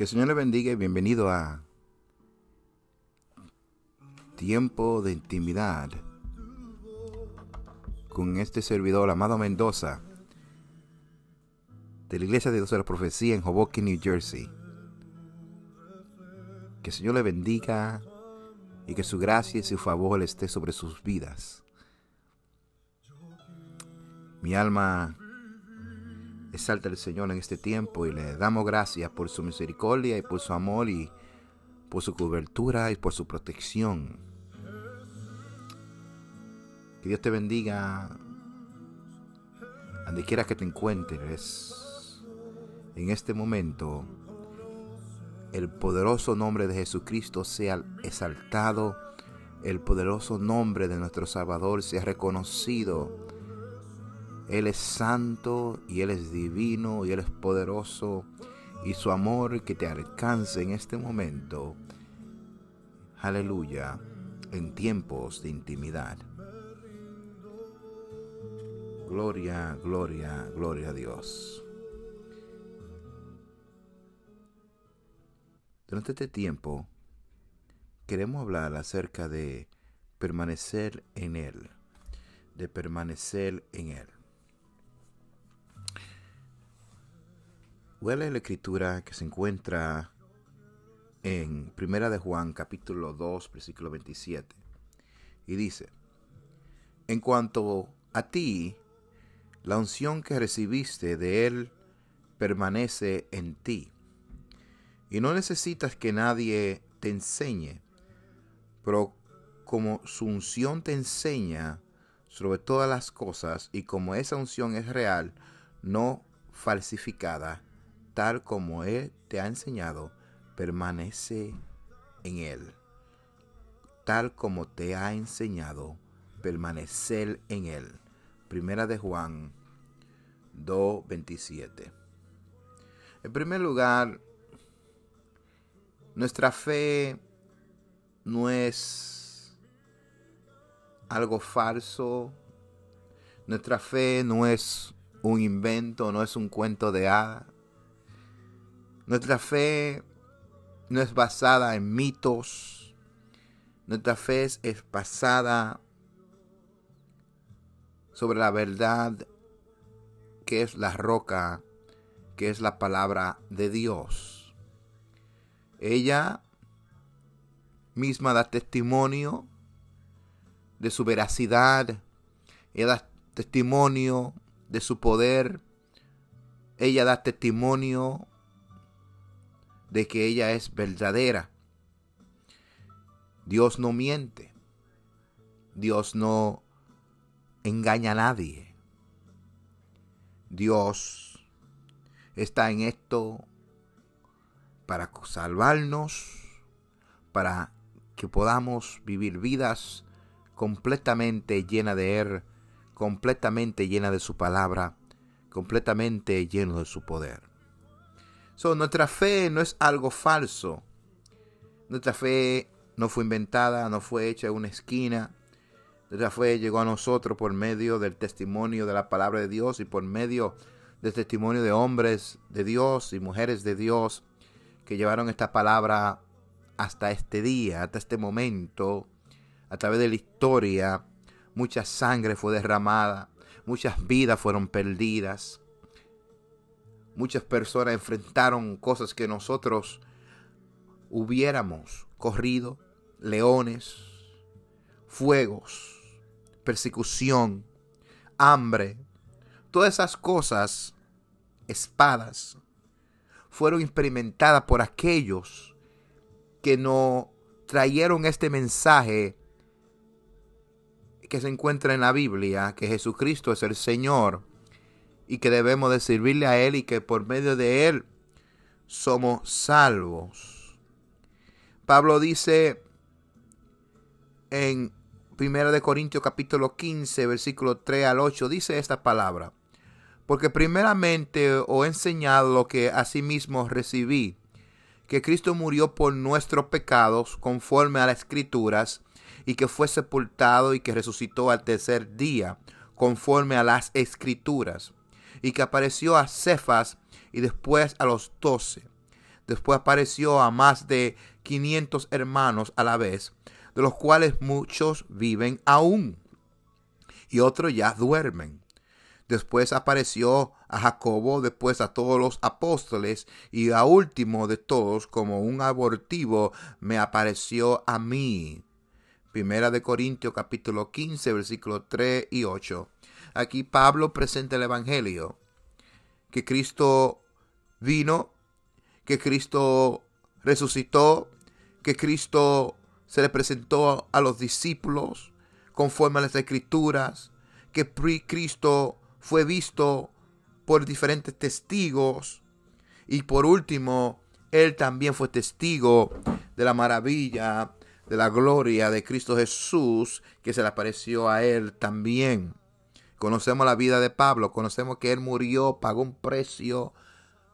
Que el Señor le bendiga y bienvenido a Tiempo de Intimidad con este servidor, Amado Mendoza, de la Iglesia de Dios de la Profecía en Hoboken, New Jersey. Que el Señor le bendiga y que su gracia y su favor esté sobre sus vidas. Mi alma exalta al Señor en este tiempo y le damos gracias por su misericordia y por su amor y por su cobertura y por su protección. Que Dios te bendiga donde quiera que te encuentres en este momento. El poderoso nombre de Jesucristo sea exaltado. El poderoso nombre de nuestro Salvador sea reconocido él es santo y Él es divino y Él es poderoso y su amor que te alcance en este momento. Aleluya, en tiempos de intimidad. Gloria, gloria, gloria a Dios. Durante este tiempo queremos hablar acerca de permanecer en Él, de permanecer en Él. Huele la escritura que se encuentra en Primera de Juan capítulo 2 versículo 27 y dice, en cuanto a ti, la unción que recibiste de él permanece en ti y no necesitas que nadie te enseñe, pero como su unción te enseña sobre todas las cosas y como esa unción es real, no falsificada, tal como Él te ha enseñado, permanece en Él. Tal como te ha enseñado, permanecer en Él. Primera de Juan 2.27. En primer lugar, nuestra fe no es algo falso. Nuestra fe no es un invento, no es un cuento de hadas. Nuestra fe no es basada en mitos. Nuestra fe es basada sobre la verdad que es la roca, que es la palabra de Dios. Ella misma da testimonio de su veracidad, ella da testimonio de su poder, ella da testimonio de que ella es verdadera. Dios no miente. Dios no engaña a nadie. Dios está en esto para salvarnos, para que podamos vivir vidas completamente llenas de Él, completamente llenas de su palabra, completamente llenos de su poder nuestra fe no es algo falso. Nuestra fe no fue inventada, no fue hecha en una esquina. Nuestra fe llegó a nosotros por medio del testimonio de la palabra de Dios y por medio del testimonio de hombres de Dios y mujeres de Dios que llevaron esta palabra hasta este día, hasta este momento, a través de la historia. Mucha sangre fue derramada, muchas vidas fueron perdidas. Muchas personas enfrentaron cosas que nosotros hubiéramos corrido, leones, fuegos, persecución, hambre, todas esas cosas, espadas, fueron experimentadas por aquellos que no trajeron este mensaje que se encuentra en la Biblia, que Jesucristo es el Señor y que debemos de servirle a Él y que por medio de Él somos salvos. Pablo dice en 1 de Corintios capítulo 15 versículo 3 al 8 dice esta palabra. Porque primeramente os he enseñado lo que asimismo recibí, que Cristo murió por nuestros pecados conforme a las escrituras, y que fue sepultado y que resucitó al tercer día conforme a las escrituras y que apareció a Cefas y después a los doce. Después apareció a más de 500 hermanos a la vez, de los cuales muchos viven aún y otros ya duermen. Después apareció a Jacobo, después a todos los apóstoles y a último de todos, como un abortivo, me apareció a mí. Primera de Corintios capítulo 15, versículos 3 y 8. Aquí Pablo presenta el Evangelio, que Cristo vino, que Cristo resucitó, que Cristo se le presentó a los discípulos conforme a las escrituras, que Cristo fue visto por diferentes testigos y por último, él también fue testigo de la maravilla, de la gloria de Cristo Jesús que se le apareció a él también. Conocemos la vida de Pablo, conocemos que él murió, pagó un precio,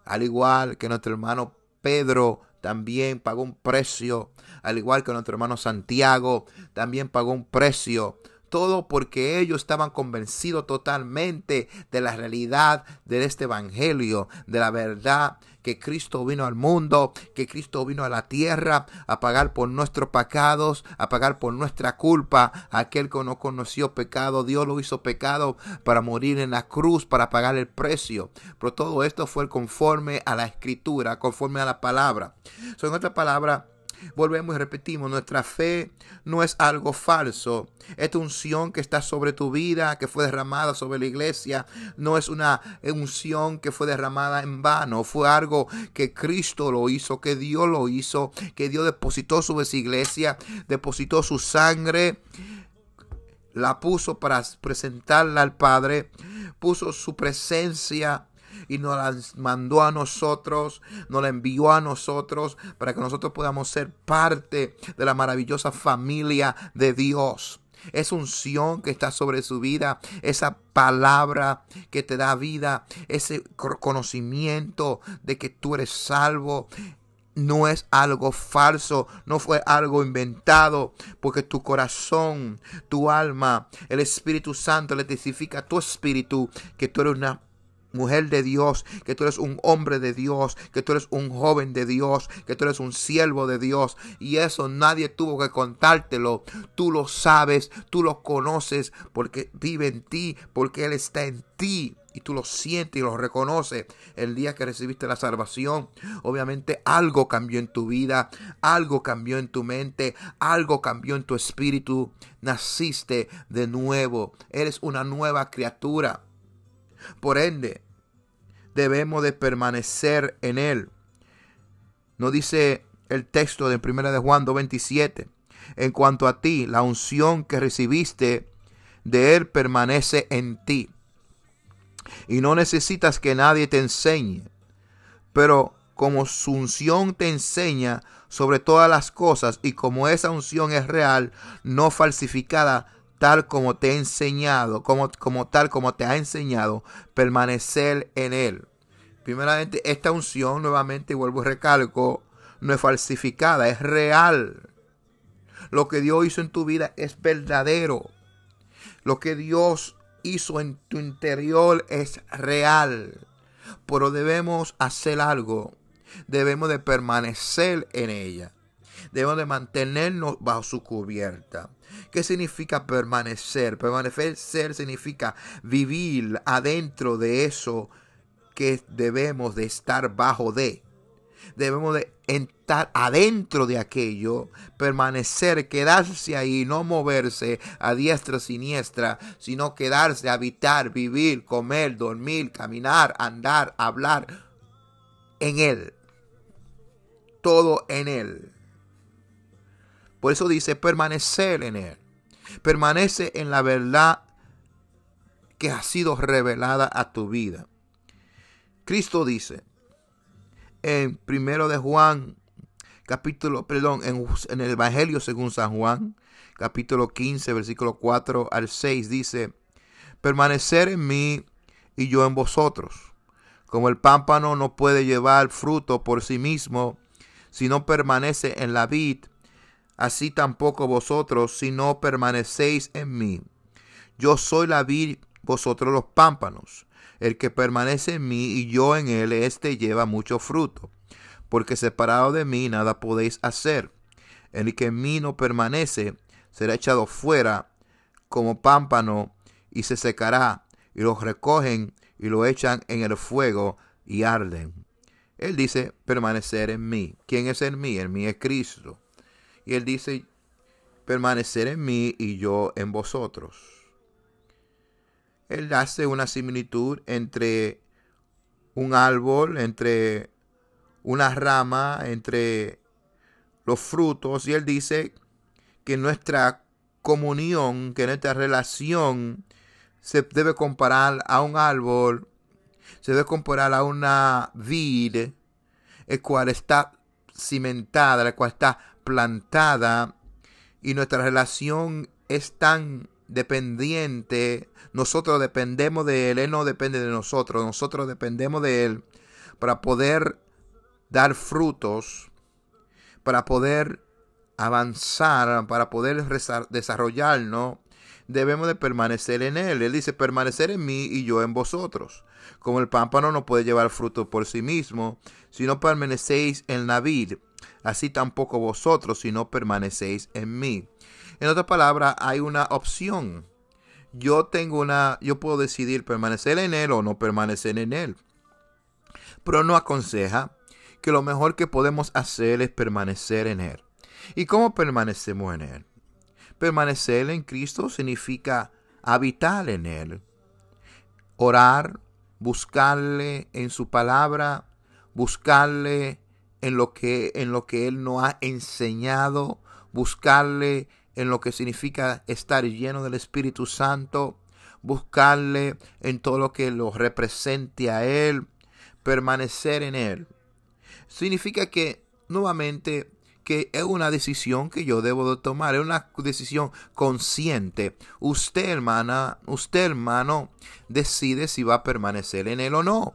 al igual que nuestro hermano Pedro también pagó un precio, al igual que nuestro hermano Santiago también pagó un precio. Todo porque ellos estaban convencidos totalmente de la realidad de este Evangelio, de la verdad que Cristo vino al mundo, que Cristo vino a la tierra a pagar por nuestros pecados, a pagar por nuestra culpa. Aquel que no conoció pecado, Dios lo hizo pecado para morir en la cruz, para pagar el precio. Pero todo esto fue conforme a la escritura, conforme a la palabra. So, en otra palabra, Volvemos y repetimos, nuestra fe no es algo falso. Esta unción que está sobre tu vida, que fue derramada sobre la iglesia, no es una unción que fue derramada en vano. Fue algo que Cristo lo hizo, que Dios lo hizo, que Dios depositó sobre su iglesia, depositó su sangre la puso para presentarla al Padre, puso su presencia y nos la mandó a nosotros, nos la envió a nosotros para que nosotros podamos ser parte de la maravillosa familia de Dios. Es unción que está sobre su vida, esa palabra que te da vida, ese conocimiento de que tú eres salvo, no es algo falso, no fue algo inventado, porque tu corazón, tu alma, el Espíritu Santo le testifica a tu espíritu que tú eres una mujer de Dios, que tú eres un hombre de Dios, que tú eres un joven de Dios, que tú eres un siervo de Dios. Y eso nadie tuvo que contártelo. Tú lo sabes, tú lo conoces porque vive en ti, porque Él está en ti. Y tú lo sientes y lo reconoces el día que recibiste la salvación. Obviamente algo cambió en tu vida, algo cambió en tu mente, algo cambió en tu espíritu. Naciste de nuevo. Eres una nueva criatura. Por ende, debemos de permanecer en Él. No dice el texto de 1 de Juan 2.27. En cuanto a ti, la unción que recibiste de Él permanece en ti. Y no necesitas que nadie te enseñe. Pero como su unción te enseña sobre todas las cosas y como esa unción es real, no falsificada, tal como te he enseñado, como, como tal como te ha enseñado, permanecer en él. Primeramente, esta unción, nuevamente, vuelvo y recalco, no es falsificada, es real. Lo que Dios hizo en tu vida es verdadero. Lo que Dios hizo en tu interior es real. Pero debemos hacer algo. Debemos de permanecer en ella. Debemos de mantenernos bajo su cubierta. ¿Qué significa permanecer? Permanecer significa vivir adentro de eso que debemos de estar bajo de. Debemos de estar adentro de aquello, permanecer, quedarse ahí, no moverse a diestra siniestra, sino quedarse, habitar, vivir, comer, dormir, caminar, andar, hablar en Él. Todo en Él. Por eso dice permanecer en Él. Permanece en la verdad que ha sido revelada a tu vida. Cristo dice en primero de Juan, capítulo, perdón, en, el Evangelio según San Juan, capítulo 15, versículo 4 al 6, dice, permanecer en mí y yo en vosotros. Como el pámpano no puede llevar fruto por sí mismo, si no permanece en la vid, así tampoco vosotros si no permanecéis en mí. Yo soy la vid, vosotros los pámpanos. El que permanece en mí y yo en él, éste lleva mucho fruto, porque separado de mí nada podéis hacer. El que en mí no permanece será echado fuera como pámpano y se secará, y los recogen y lo echan en el fuego y arden. Él dice permanecer en mí. ¿Quién es en mí? En mí es Cristo. Y él dice permanecer en mí y yo en vosotros. Él hace una similitud entre un árbol, entre una rama, entre los frutos. Y él dice que nuestra comunión, que nuestra relación se debe comparar a un árbol, se debe comparar a una vid, el cual está cimentada, la cual está plantada, y nuestra relación es tan dependiente, nosotros dependemos de Él, Él no depende de nosotros, nosotros dependemos de Él para poder dar frutos, para poder avanzar, para poder desarrollarnos, debemos de permanecer en Él. Él dice, permanecer en mí y yo en vosotros. Como el pámpano no puede llevar fruto por sí mismo, si no permanecéis en la vid, así tampoco vosotros si no permanecéis en mí. En otras palabras, hay una opción. Yo tengo una, yo puedo decidir permanecer en Él o no permanecer en Él. Pero no aconseja que lo mejor que podemos hacer es permanecer en Él. ¿Y cómo permanecemos en Él? Permanecer en Cristo significa habitar en Él, orar, buscarle en su palabra, buscarle en lo que, en lo que Él nos ha enseñado, buscarle en lo que significa estar lleno del Espíritu Santo, buscarle en todo lo que lo represente a Él, permanecer en Él. Significa que nuevamente que es una decisión que yo debo de tomar, es una decisión consciente. Usted, hermana, usted, hermano, decide si va a permanecer en él o no.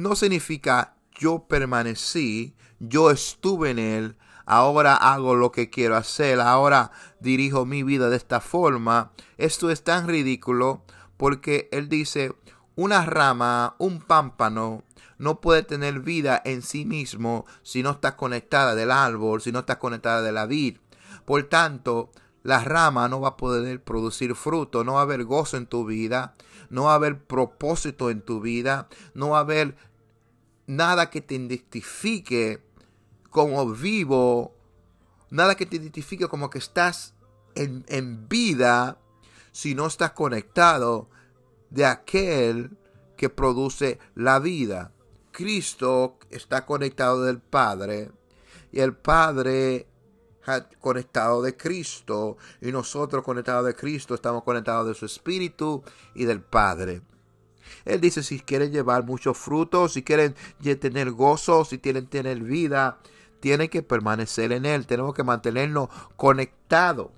No significa yo permanecí, yo estuve en él, ahora hago lo que quiero hacer, ahora dirijo mi vida de esta forma. Esto es tan ridículo porque él dice, una rama, un pámpano, no puede tener vida en sí mismo si no está conectada del árbol, si no está conectada de la vid. Por tanto, la rama no va a poder producir fruto, no va a haber gozo en tu vida, no va a haber propósito en tu vida, no va a haber nada que te identifique como vivo, nada que te identifique como que estás en, vida si no estás conectado de aquel que produce la vida. Cristo está conectado del Padre y el Padre conectado de Cristo y nosotros conectados de Cristo estamos conectados de su Espíritu y del Padre. Él dice si quieren llevar muchos frutos, si quieren tener gozo, si quieren tener vida, tienen que permanecer en Él. Tenemos que mantenernos conectados.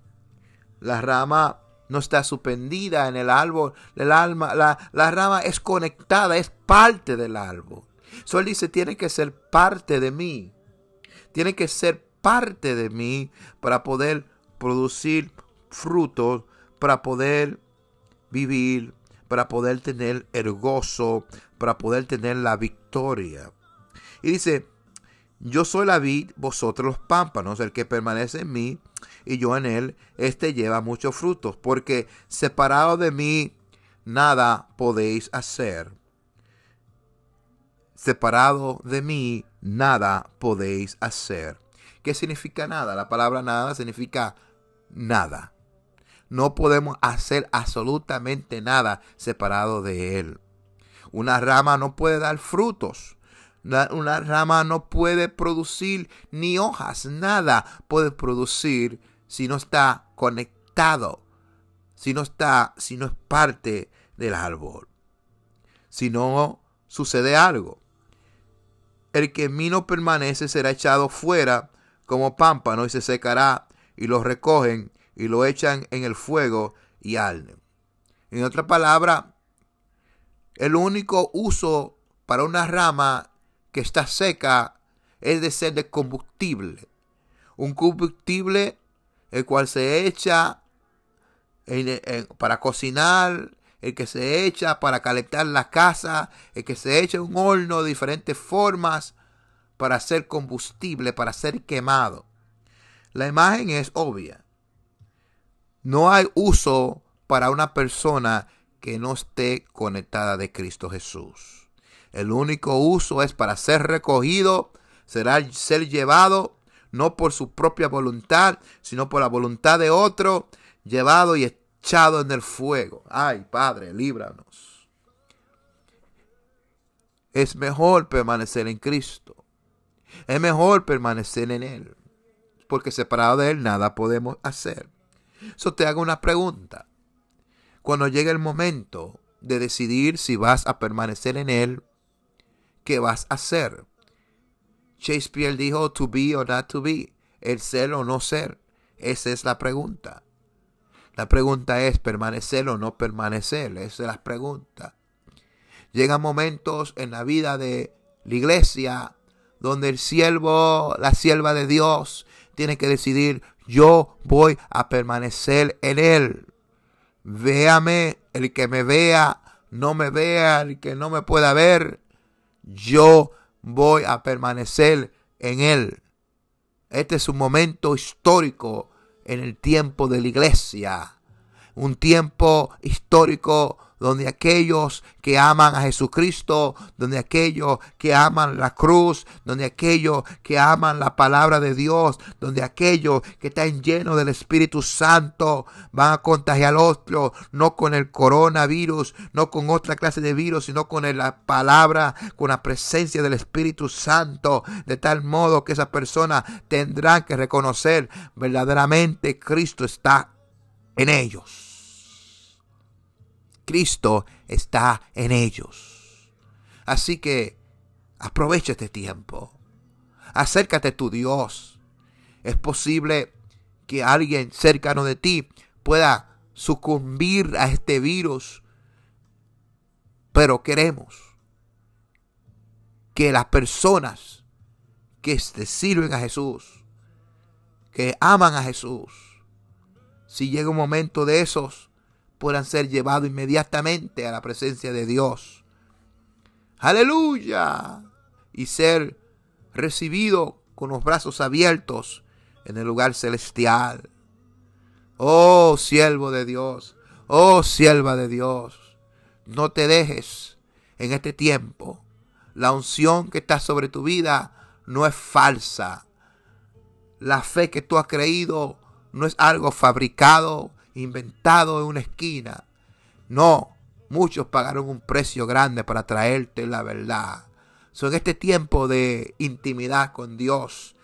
La rama no está suspendida en el árbol, el alma, la, la rama es conectada, es parte del árbol. So él dice, tiene que ser parte de mí. Tiene que ser parte de mí para poder producir frutos, para poder vivir, para poder tener el gozo, para poder tener la victoria. Y dice, yo soy la vid, vosotros los pámpanos, el que permanece en mí y yo en él, este lleva muchos frutos, porque separado de mí nada podéis hacer separado de mí, nada podéis hacer. ¿Qué significa nada? La palabra nada significa nada. No podemos hacer absolutamente nada separado de Él. Una rama no puede dar frutos. Una, rama no puede producir ni hojas. Nada puede producir si no está conectado. Si no está, si no es parte del árbol. Si no sucede algo. El que en mí no permanece será echado fuera como pámpano y se secará, y lo recogen y lo echan en el fuego y arden. En otra palabra, el único uso para una rama que está seca es de ser de combustible. Un combustible el cual se echa para cocinar, el que se echa para calentar la casa, el que se echa en un horno de diferentes formas para hacer combustible, para ser quemado. La imagen es obvia. No hay uso para una persona que no esté conectada de Cristo Jesús. El único uso es para ser recogido, será ser llevado no por su propia voluntad, sino por la voluntad de otro, llevado y echado en el fuego. Ay, Padre, líbranos. Es mejor permanecer en Cristo. Es mejor permanecer en Él. Porque separado de Él nada podemos hacer. Eso te hago una pregunta. Cuando llegue el momento de decidir si vas a permanecer en Él, ¿qué vas a hacer? Shakespeare dijo to be or not to be, el ser o no ser. Esa es la pregunta. La pregunta es permanecer o no permanecer. Esa es la pregunta. Llegan momentos en la vida de la iglesia donde el siervo, la sierva de Dios, tiene que decidir, yo voy a permanecer en Él. Véame, el que me vea, no me vea, el que no me pueda ver, yo voy a permanecer en Él. Este es un momento histórico en el tiempo de la iglesia. Un tiempo histórico donde aquellos que aman a Jesucristo, donde aquellos que aman la cruz, donde aquellos que aman la palabra de Dios, donde aquellos que están llenos del Espíritu Santo van a contagiar a otros, no con el coronavirus, no con otra clase de virus, sino con la palabra, con la presencia del Espíritu Santo, de tal modo que esas personas tendrán que reconocer verdaderamente Cristo está en ellos. Cristo está en ellos. Así que aprovecha este tiempo. Acércate a tu Dios. Es posible que alguien cercano de ti pueda sucumbir a este virus. Pero queremos que las personas que te sirven a Jesús, que aman a Jesús, si llega un momento de esos, puedan ser llevados inmediatamente a la presencia de Dios. Aleluya. Y ser recibido con los brazos abiertos en el lugar celestial. Oh siervo de Dios, oh sierva de Dios, no te dejes en este tiempo. La unción que está sobre tu vida no es falsa. La fe que tú has creído no es algo fabricado inventado en una esquina. No, muchos pagaron un precio grande para traerte la verdad. So, en este tiempo de intimidad con Dios,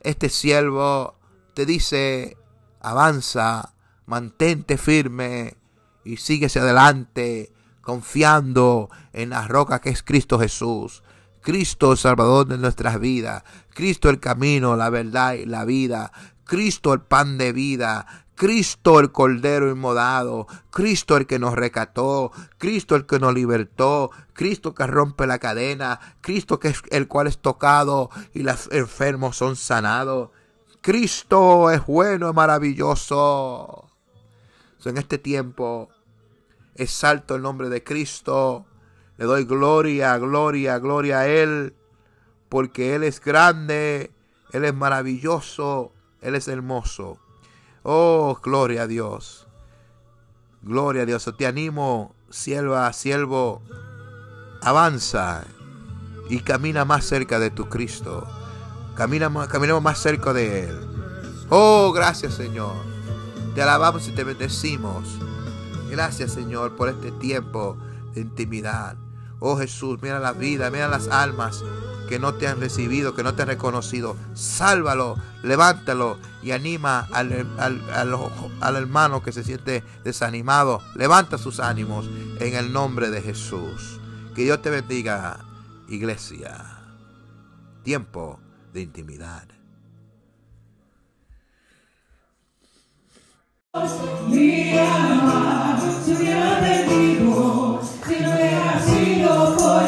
este siervo te dice, avanza, mantente firme y síguese adelante, confiando en la roca que es Cristo Jesús. Cristo el Salvador de nuestras vidas, Cristo el camino, la verdad y la vida, Cristo el pan de vida, Cristo el Cordero inmodado, Cristo el que nos recató, Cristo el que nos libertó, Cristo que rompe la cadena, Cristo que es el cual es tocado y los enfermos son sanados. Cristo es bueno y maravilloso. en este tiempo exalto el nombre de Cristo, le doy gloria, gloria, gloria a Él, porque Él es grande, Él es maravilloso, Él es hermoso. Oh, gloria a Dios. Gloria a Dios. Te animo, sierva, siervo, avanza y camina más cerca de tu Cristo. Camina, caminemos más cerca de Él. Oh, gracias Señor. Te alabamos y te bendecimos. Gracias Señor por este tiempo de intimidad. Oh Jesús, mira la vida, mira las almas que no te han recibido, que no te han reconocido. Sálvalo, levántalo y anima al, al, hermano que se siente desanimado. Levanta sus ánimos en el nombre de Jesús. Que Dios te bendiga, iglesia. Tiempo de intimidad. por el Señor, hubiera sido por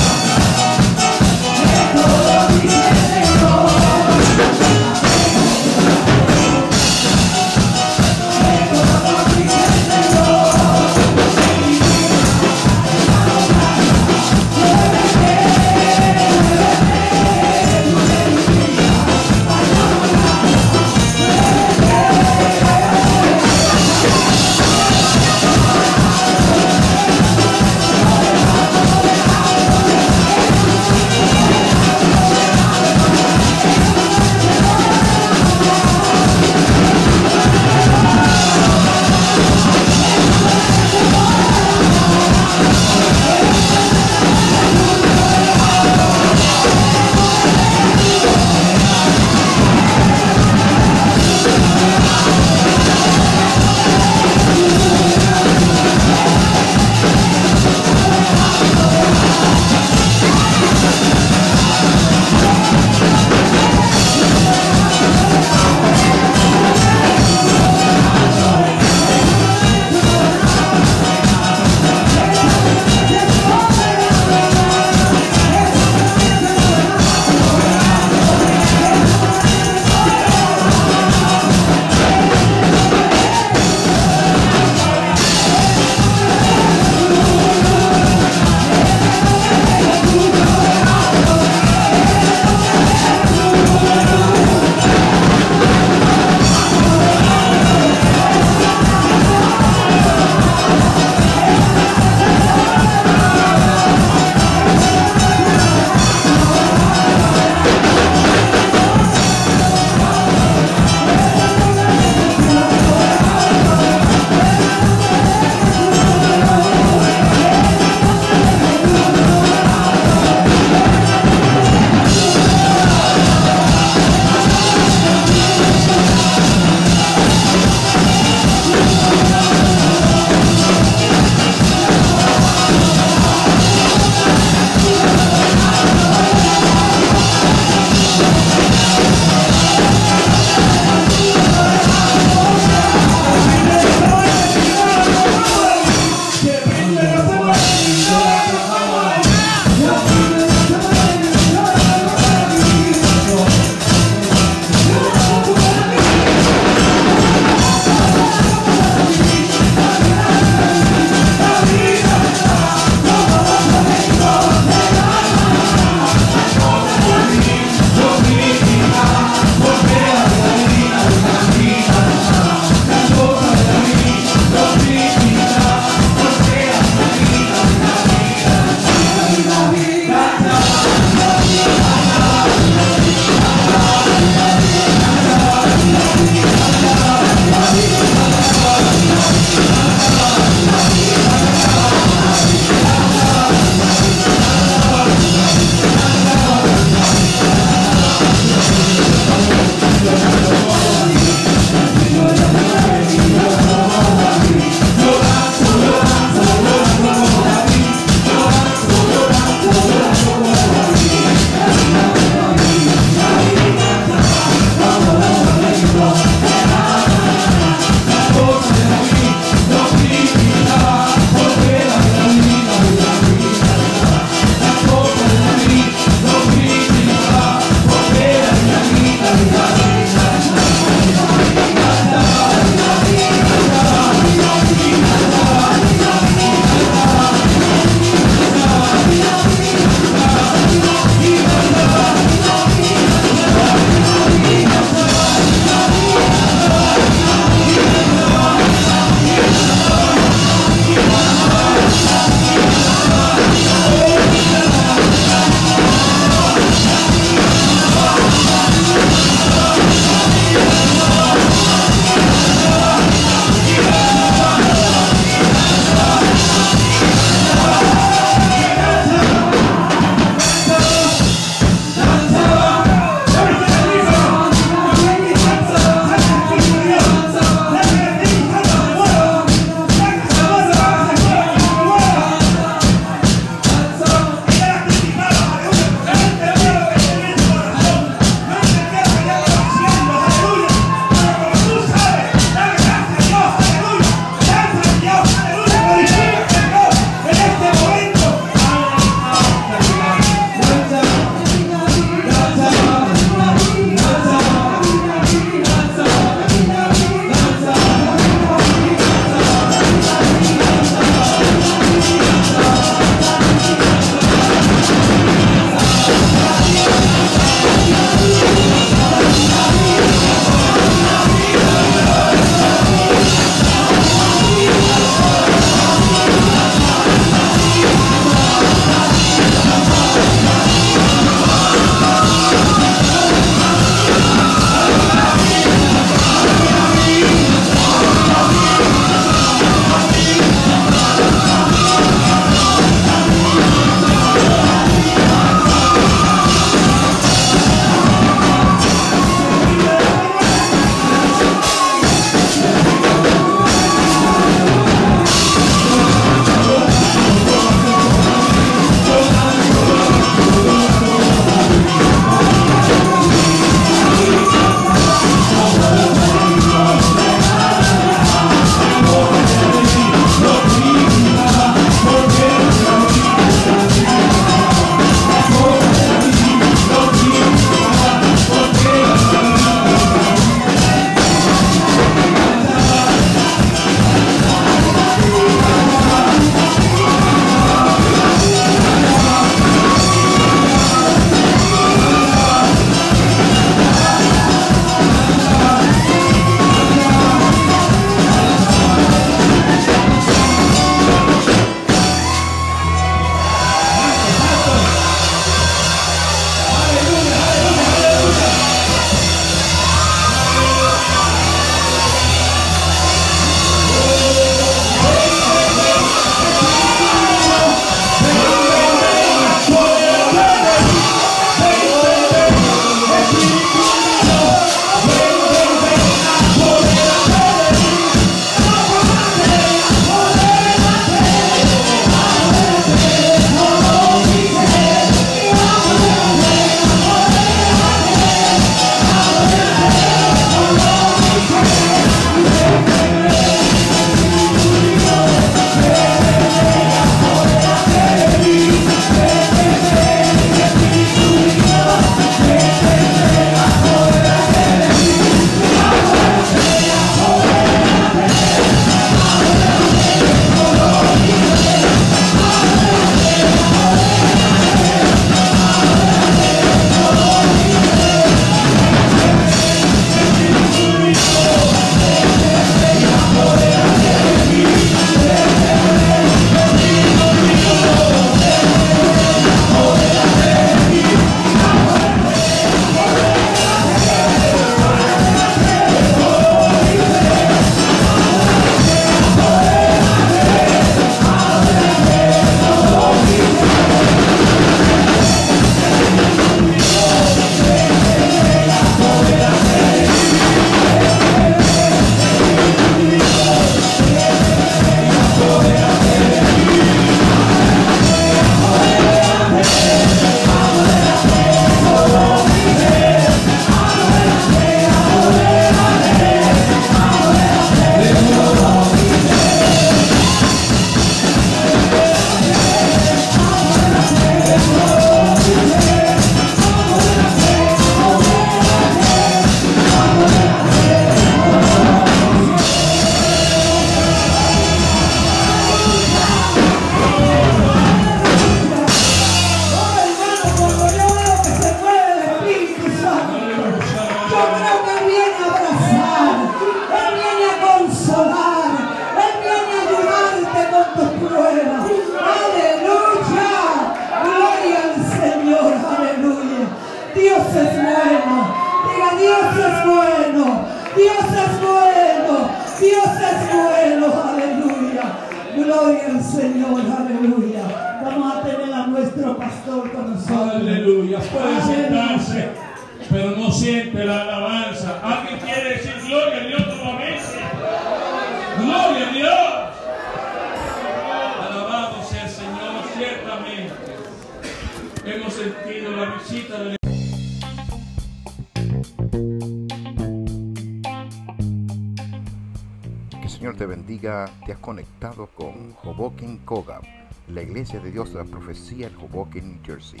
iglesia de Dios la profecía en Hoboken, New Jersey,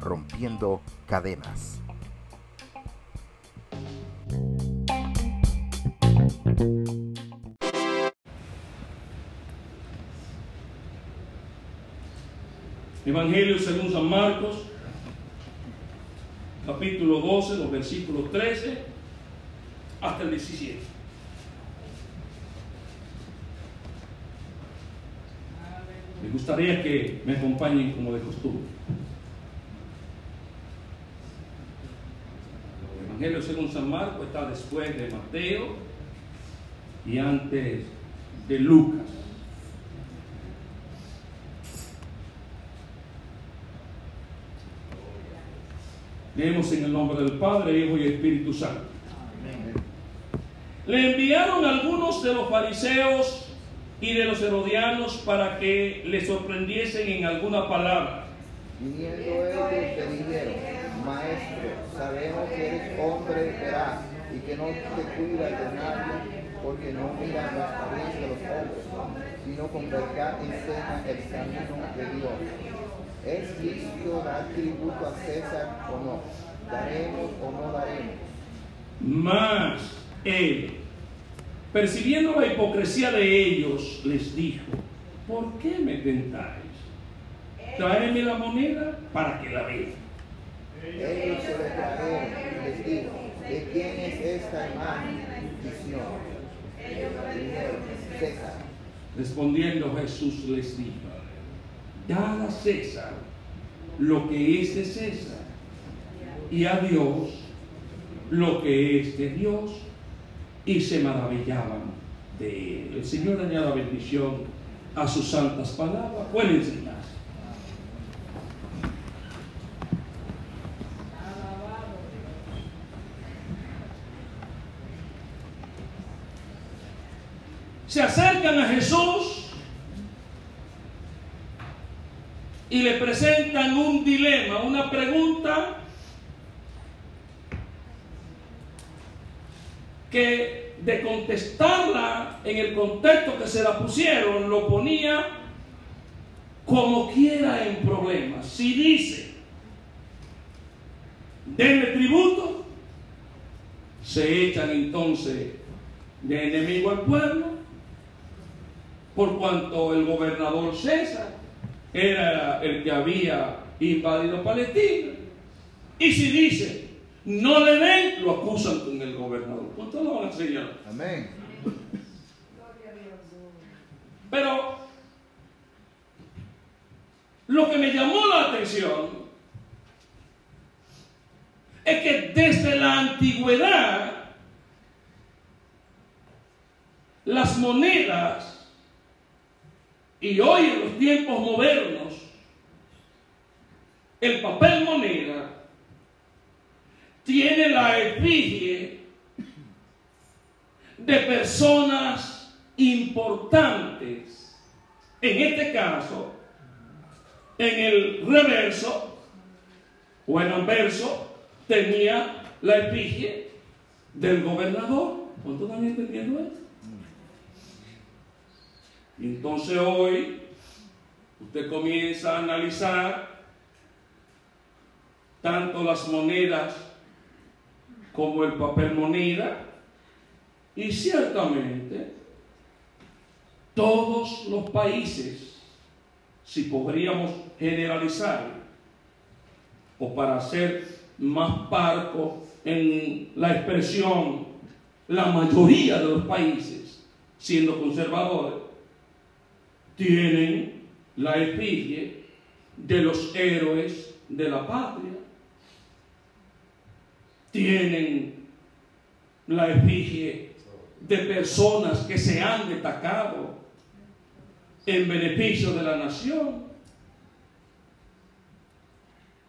rompiendo cadenas. Evangelio según San Marcos, capítulo 12, los versículos 13 hasta el 17. Me gustaría que me acompañen como de costumbre. El Evangelio según San Marcos está después de Mateo y antes de Lucas. Leemos en el nombre del Padre, Hijo y Espíritu Santo. Le enviaron algunos de los fariseos y de los herodianos para que le sorprendiesen en alguna palabra. Viniendo ellos le dijeron, Maestro, sabemos que eres hombre veraz y que no te cuidas de nadie porque no miras la apariencia de los hombres, sino con verdad enseña el camino de Dios. ¿Es lícito dar tributo a César o no? ¿Daremos o no daremos? Mas él, percibiendo la hipocresía de ellos, les dijo, ¿por qué me tentáis? Traedme la moneda para que la vea. Ellos se le trajeron y les dijo, ¿de quién es esta imagen. Respondiendo Jesús les dijo, dad a César lo que es de César y a Dios lo que es de Dios. Y se maravillaban de él. El Señor añada bendición a sus santas palabras. Pueden enseñar. Se acercan a Jesús y le presentan un dilema, una pregunta que de contestarla en el contexto que se la pusieron, lo ponía como quiera en problemas. Si dice, denle tributo, se echan entonces de enemigo al pueblo, por cuanto el gobernador César era el que había invadido Palestina. Y si dice, no le den, lo acusan con el gobernador. ¿Cuánto lo van a enseñar? Amén. Pero lo que me llamó la atención es que desde la antigüedad las monedas y hoy en los tiempos modernos el papel moneda tiene la efigie de personas importantes. En este caso, en el reverso o en anverso, tenía la efigie del gobernador. ¿Cuántos están entendiendo esto? Entonces hoy usted comienza a analizar tanto las monedas como el papel moneda y ciertamente todos los países, si podríamos generalizar o para ser más parco en la expresión, la mayoría de los países, siendo conservadores, tienen la efigie de los héroes de la patria. Tienen la efigie de personas que se han destacado en beneficio de la nación.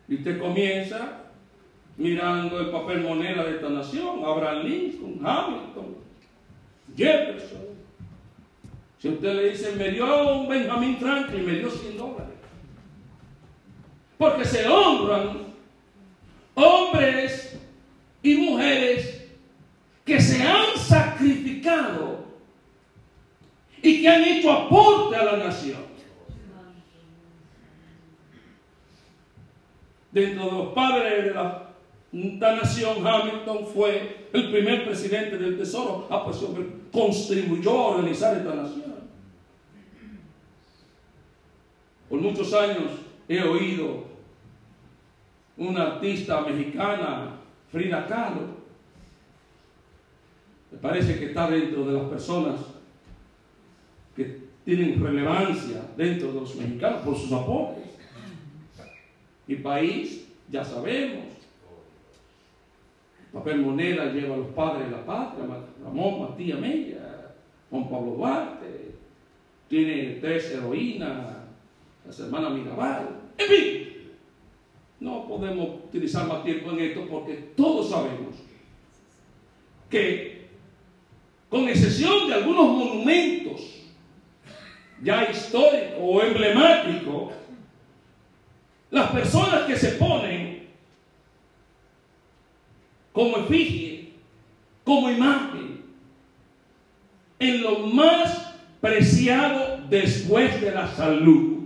Y usted comienza mirando el papel moneda de esta nación, Abraham Lincoln, Hamilton, Jefferson. Si usted le dice, me dio un Benjamin Franklin, me dio 100 dólares. Porque se honran hombres y mujeres que se han sacrificado y que han hecho aporte a la nación. Dentro de los padres de la, nación, Hamilton fue el primer presidente del Tesoro, ah, pues, contribuyó a organizar esta nación. Por muchos años he oído una artista mexicana, Frida Kahlo, me parece que está dentro de las personas que tienen relevancia dentro de los mexicanos por sus aportes. Mi país, ya sabemos, papel moneda lleva a los padres de la patria, Ramón Matías Mella, Juan Pablo Duarte, tiene tres heroínas, las hermanas Mirabal, en fin, no podemos utilizar más tiempo en esto porque todos sabemos que, con excepción de algunos monumentos ya históricos o emblemáticos, las personas que se ponen como efigie, como imagen, en lo más preciado después de la salud,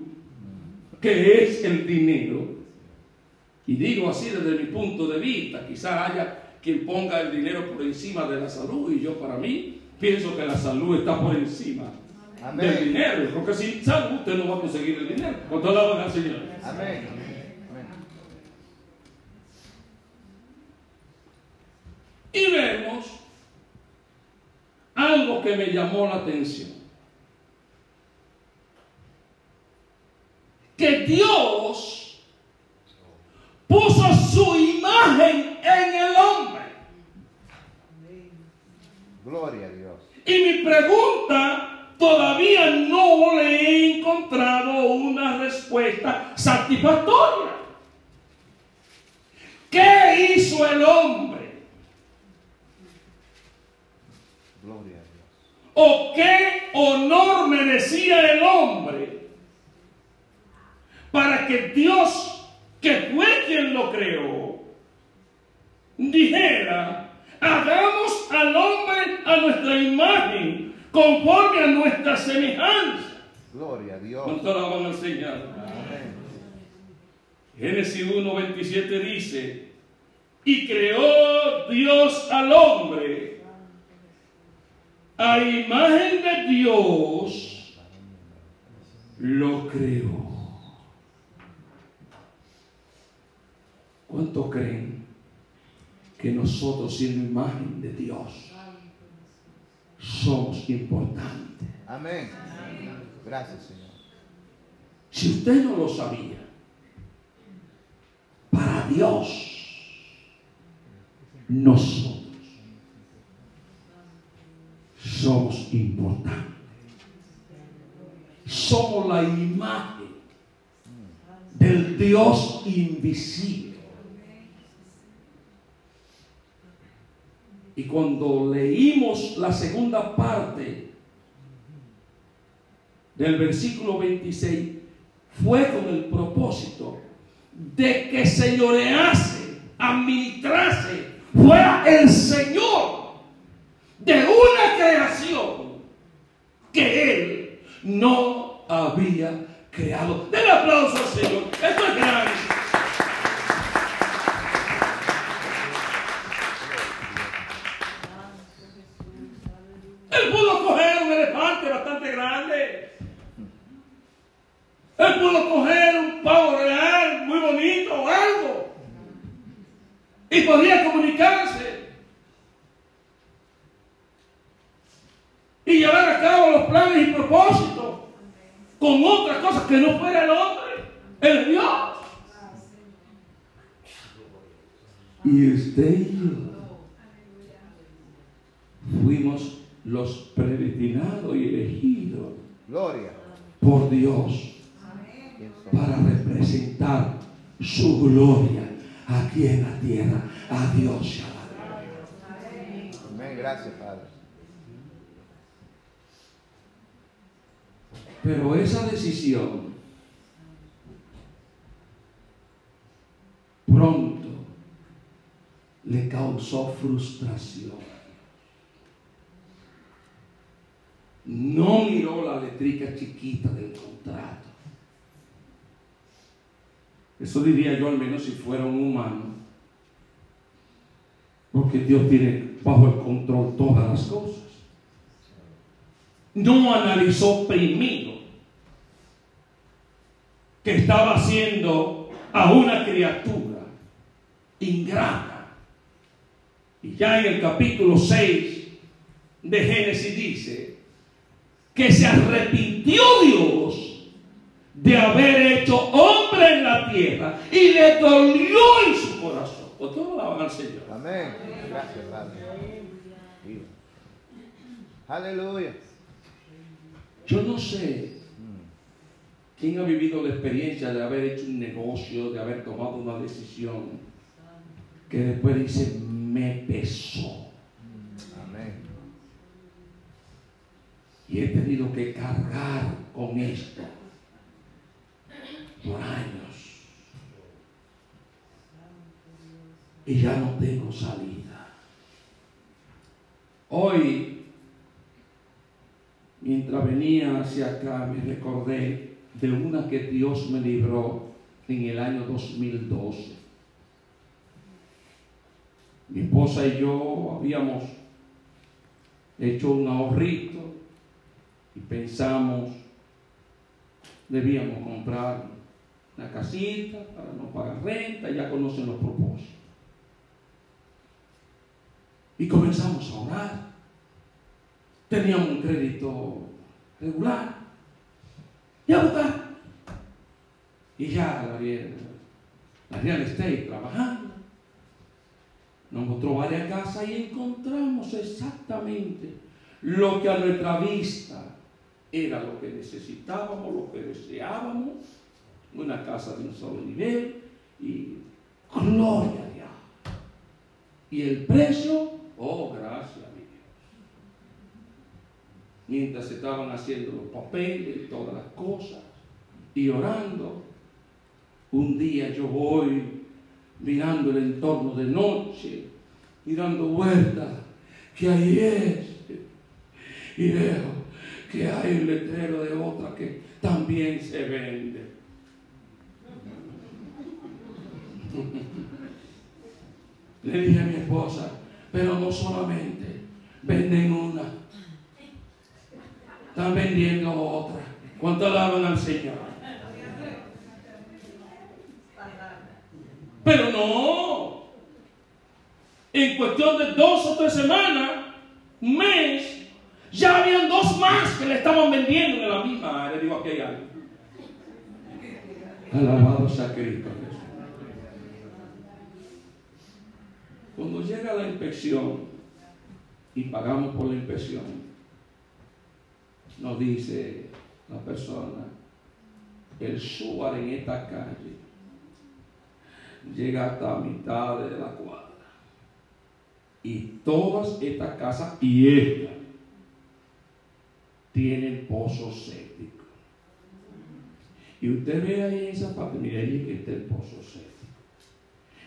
que es el dinero, y digo así desde mi punto de vista, quizás haya quien ponga el dinero por encima de la salud y yo para mí pienso que la salud está por encima del dinero, porque sin salud usted no va a conseguir el dinero. Con toda la al Señor. Amén. Y vemos algo que me llamó la atención. Que Dios puso su imagen en el hombre. Gloria a Dios. Y mi pregunta, todavía no le he encontrado una respuesta satisfactoria. ¿Qué hizo el hombre? Gloria a Dios. ¿O qué honor merecía el hombre para que Dios que fue quien lo creó, dijera, hagamos al hombre a nuestra imagen, conforme a nuestra semejanza. Gloria a Dios. ¿Cuánto la van a enseñar? Génesis 1.27 dice, y creó Dios al hombre a imagen de Dios, lo creó. ¿Cuánto creen que nosotros, siendo imagen de Dios, somos importantes? Amén. Gracias, Señor. Si usted no lo sabía, para Dios, nosotros somos importantes. Somos la imagen del Dios invisible. Y cuando leímos la segunda parte del versículo 26, fue con el propósito de que señorease, administrase, fuera el Señor de una creación que Él no había creado. Den aplauso al Señor. Esto es grande. Él pudo coger un pavo real muy bonito o algo. Y podía comunicarse. Y llevar a cabo los planes y propósitos con otras cosas que no fuera el hombre, el Dios. Y usted y yo fuimos los predestinados y elegidos Gloria. por Dios para representar su gloria aquí en la tierra. A Dios. Amén. Gracias, Padre. Pero esa decisión pronto le causó frustración. No miró la letrica chiquita del contrato. Eso diría yo al menos si fuera un humano. Porque Dios tiene bajo el control todas las cosas. No analizó primero que estaba haciendo a una criatura ingrata. Y ya en el capítulo 6 de Génesis dice que se arrepintió Dios de haber hecho hombre en la tierra y le dolió en su corazón. ¿Por qué no alaban al Señor? Amén. Gracias, Padre. Aleluya. Yo no sé quién ha vivido la experiencia de haber hecho un negocio, de haber tomado una decisión que después dice, me pesó. Amén. Y he tenido que cargar con esto por años. Y ya no tengo salida. Hoy, mientras venía hacia acá, me recordé de una que Dios me libró en el año 2012. Mi esposa y yo habíamos hecho un ahorrito y pensamos, debíamos comprar una casita para no pagar renta, ya conocen los propósitos. Y comenzamos a orar. Teníamos un crédito regular. Y a votar. Y ya la, la real estate trabajando. Nos mostró varias casas y encontramos exactamente lo que a nuestra vista era lo que necesitábamos, lo que deseábamos. Una casa de un solo nivel y gloria a Dios. Y el precio, oh, gracias a Dios. Mientras estaban haciendo los papeles y todas las cosas y orando, un día yo voy mirando el entorno de noche y dando vueltas, que ahí es. Y veo que hay un letrero de otra que también se vende. Le dije a mi esposa, pero no solamente venden una, están vendiendo otra. ¿Cuánto alaban al Señor? Pero no. En cuestión de dos o tres semanas, un mes, ya habían dos más que le estaban vendiendo en la misma área. Digo, aquí hay algo. Alabado sea Cristo. Cuando llega la inspección y pagamos por la inspección, nos dice la persona, el SUAR en esta calle llega hasta mitad de la cuadra. Y todas estas casas y esta tienen pozos sépticos. Y usted ve ahí en esa parte, mire ahí que está el pozo séptico.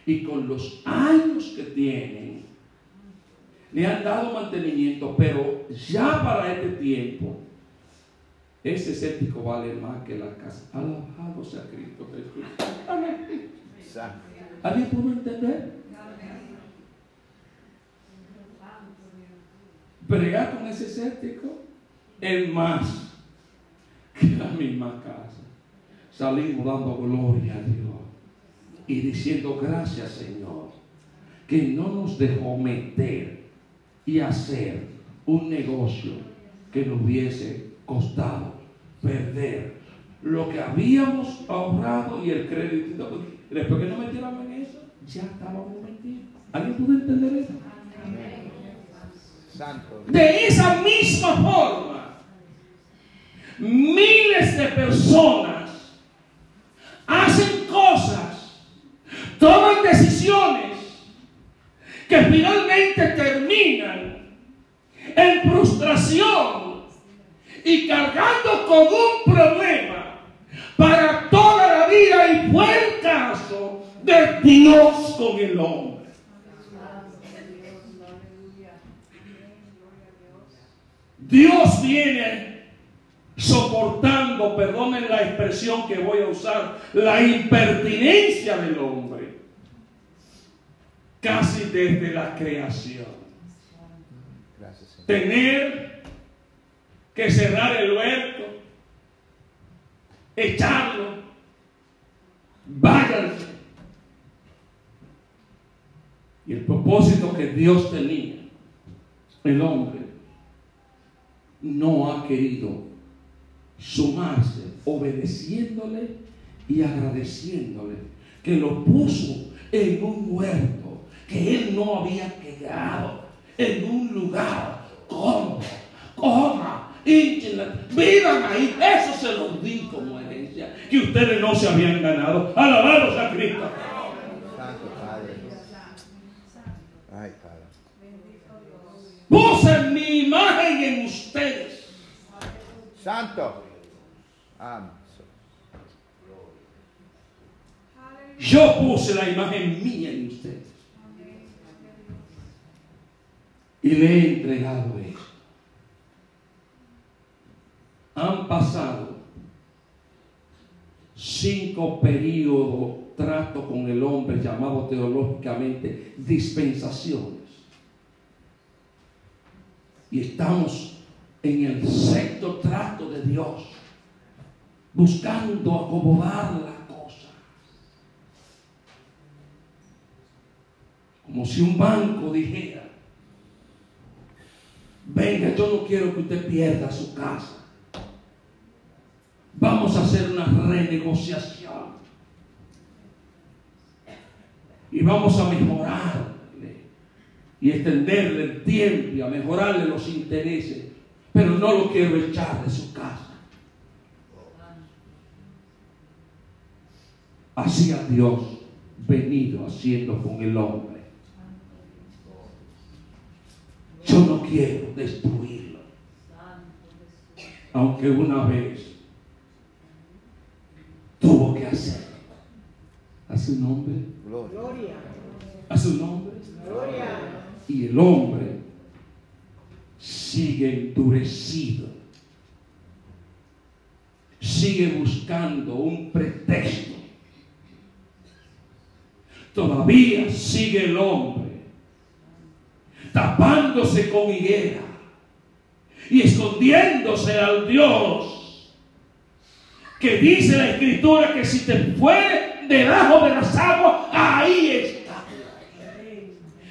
Y con los años que tienen, le han dado mantenimiento, pero ya para este tiempo, ese séptico vale más que la casa. Alabado sea Cristo Jesús. Amén. ¿Alguien pudo entender? Bregar con ese séptico es más que la misma casa. Salimos dando gloria a Dios y diciendo gracias Señor que no nos dejó meter y hacer un negocio que nos hubiese costado perder lo que habíamos ahorrado y el crédito. Después que nos metiéramos en eso, ya estábamos metidos. ¿Alguien pudo entender eso? Santo. De esa misma forma, miles de personas hacen cosas, toman decisiones que finalmente terminan en frustración y cargando con un problema para toda la vida y fue el caso de Dios con el hombre. Dios viene soportando, perdonen la expresión que voy a usar, la impertinencia del hombre, casi desde la creación. Tener que cerrar el huerto, echarlo, váyanse. Y el propósito que Dios tenía, el hombre, no ha querido sumarse, obedeciéndole y agradeciéndole, que lo puso en un huerto que él no había quedado, en un lugar cómodo, coma, vivan ahí, eso se los di como herencia, que ustedes no se habían ganado. Alabados a Cristo. Puse mi imagen en ustedes. Santo. Yo puse la imagen mía en ustedes. Y le he entregado esto. Han pasado cinco periodos trato con el hombre llamado teológicamente dispensaciones. Y estamos en el sexto trato de Dios, buscando acomodar la cosa. Como si un banco dijera, venga, yo no quiero que usted pierda su casa. Vamos a hacer una renegociación. Y vamos a mejorar y extenderle el tiempo y a mejorarle los intereses, pero no lo quiero echar de su casa. Así ha Dios venido haciendo con el hombre. Yo no quiero destruirlo. Aunque una vez tuvo que hacerlo. A su nombre. Gloria. A su nombre. Gloria y el hombre sigue endurecido. Sigue buscando un pretexto. Todavía sigue el hombre tapándose con higuera y escondiéndose al Dios que dice la escritura que si te fue debajo de las aguas, ahí está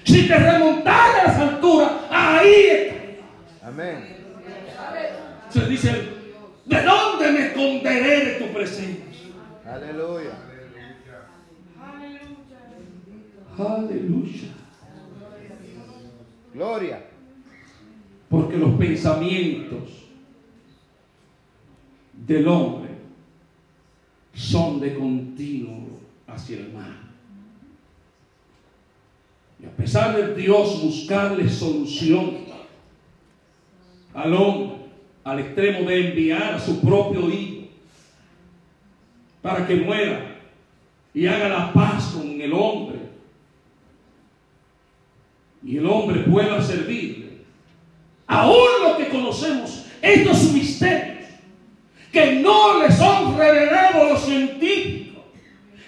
si te remontas a las alturas, ahí está. Amén. Se dice, ¿de dónde me esconderé de tu presencia? Aleluya. Aleluya. Gloria. Porque los pensamientos del hombre son de continuo hacia el mal. Y a pesar de Dios buscarle solución al hombre, al extremo de enviar a su propio hijo para que muera y haga la paz con el hombre y el hombre pueda servirle. Aún lo que conocemos, estos misterios que no le son revelados los científicos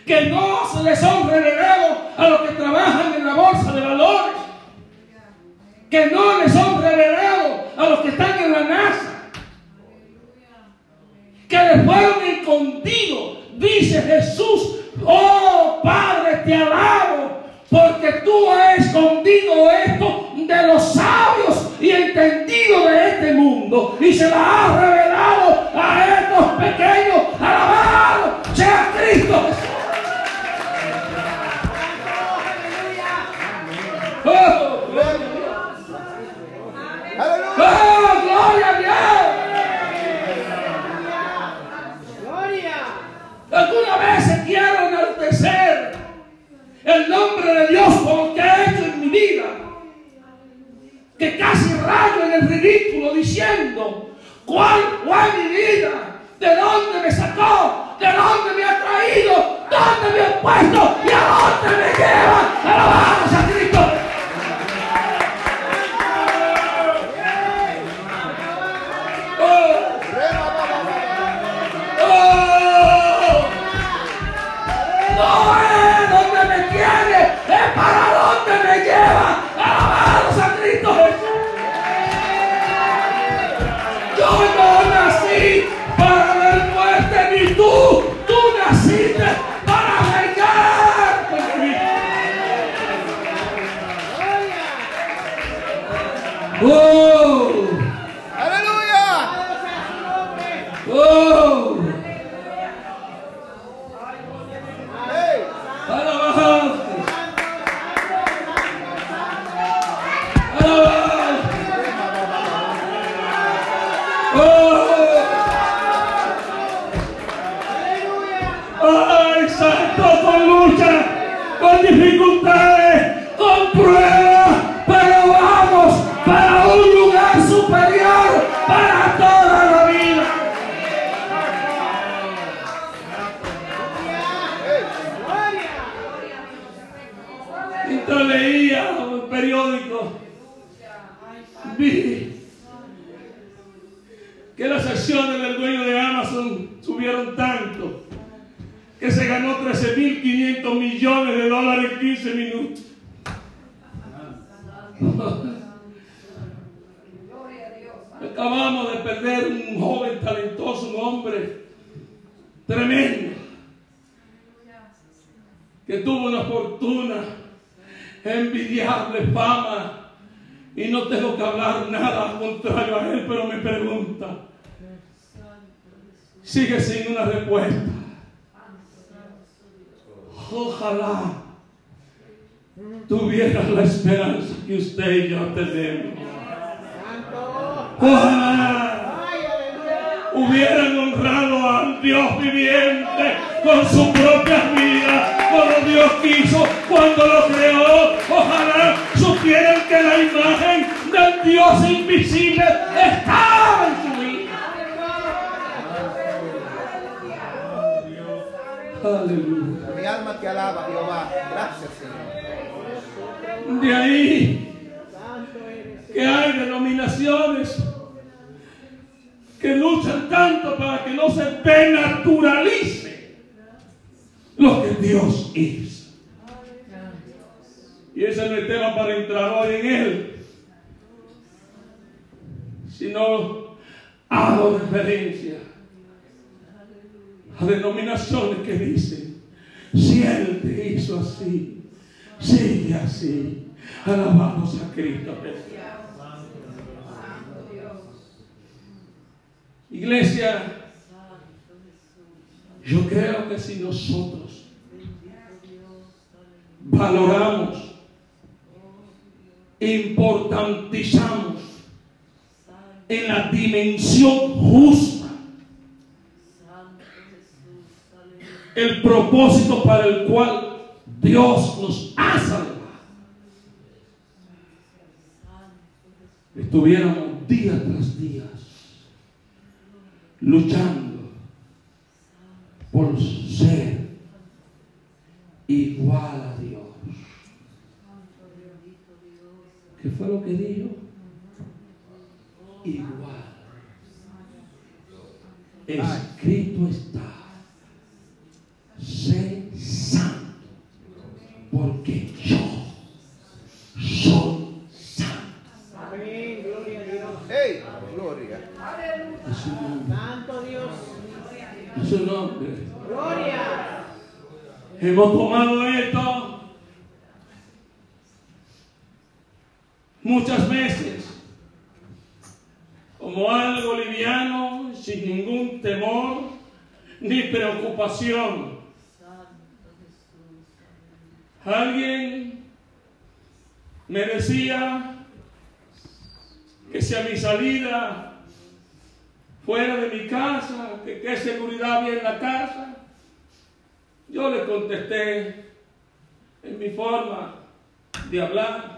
que no les son revelados a los que trabajan en la bolsa de valores, que no les son revelados a los que están en la NASA, que les fueron escondidos. Dice Jesús, oh Padre, te alabo, porque tú has escondido esto de los sabios y entendidos de este mundo y se la has revelado a estos pequeños. Alabado sea Cristo ¡Oh, gloria a Dios! ¡Gloria! Alguna vez quiero enaltecer el nombre de Dios por lo que ha hecho en mi vida. que casi rayo en el ridículo diciendo, ¿cuál fue mi vida? ¿De dónde me sacó? ¿De dónde me ha traído? ¿Dónde me ha puesto? ¿Y a dónde me lleva? Alabamos a Cristo. Para dónde me lleva. Alabamos a Cristo Jesús. Yo no nací para ver muerte ni tú. Tú naciste para Cristo. Oh, propósito para el cual Dios nos ha salvado. Estuviéramos día tras día luchando por ser igual a Dios. ¿Qué fue lo que dijo? Igual. Escrito está. Sé santo. Porque yo soy santo. ¡Hey! Gloria. Es su nombre. Santo Dios. Es su nombre. Gloria. Hemos tomado esto muchas veces como algo liviano, sin ningún temor ni preocupación. Alguien me decía que si a mi salida fuera de mi casa, que qué seguridad había en la casa, yo le contesté en mi forma de hablar,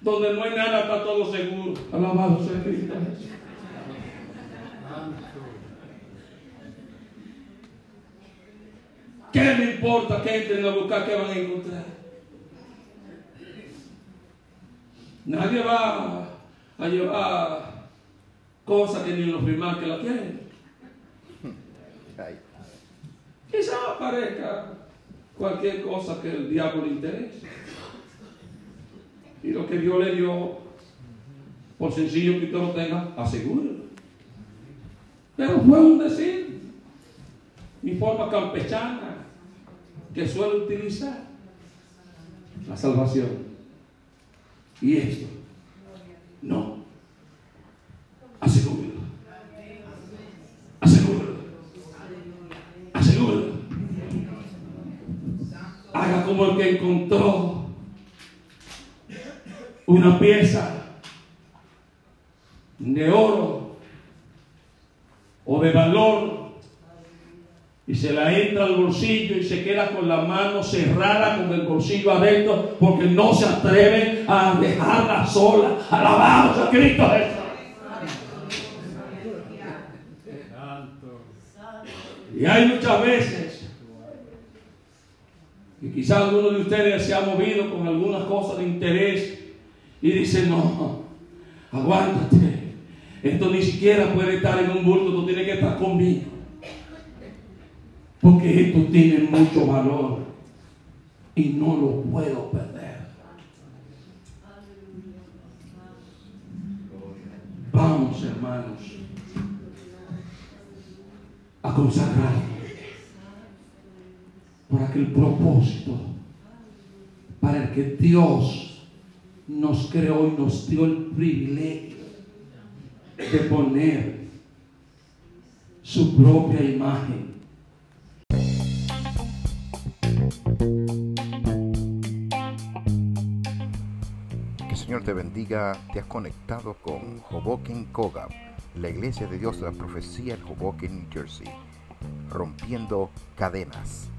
Donde no hay nada está todo seguro. Alabado sea Cristo Jesús. ¿Qué me importa que entren a buscar qué van a encontrar? Nadie va a llevar cosas que ni los primares que la tienen. Quizá aparezca cualquier cosa que el diablo le interese. Y lo que Dios le dio, por sencillo que usted lo tenga, asegúrelo. Pero fue un decir, mi forma campechana que suelo utilizar, la salvación. Y esto, no, asegúrelo. Asegúrelo. Asegúrelo. Haga como el que encontró una pieza de oro o de valor y se la entra al bolsillo y se queda con la mano cerrada con el bolsillo adentro porque no se atreve a dejarla sola. Alabamos a Cristo. Y hay muchas veces y quizás alguno de ustedes se ha movido con algunas cosas de interés y dice, no, aguántate. Esto ni siquiera puede estar en un bulto, tú tienes que estar conmigo. Porque esto tiene mucho valor y no lo puedo perder. Vamos, hermanos, a consagrarnos para que el propósito para el que Dios nos creó y nos dio el privilegio de poner su propia imagen. Te bendiga. Te has conectado con Hoboken Koga, la iglesia de Dios de la profecía en Hoboken, New Jersey, rompiendo cadenas.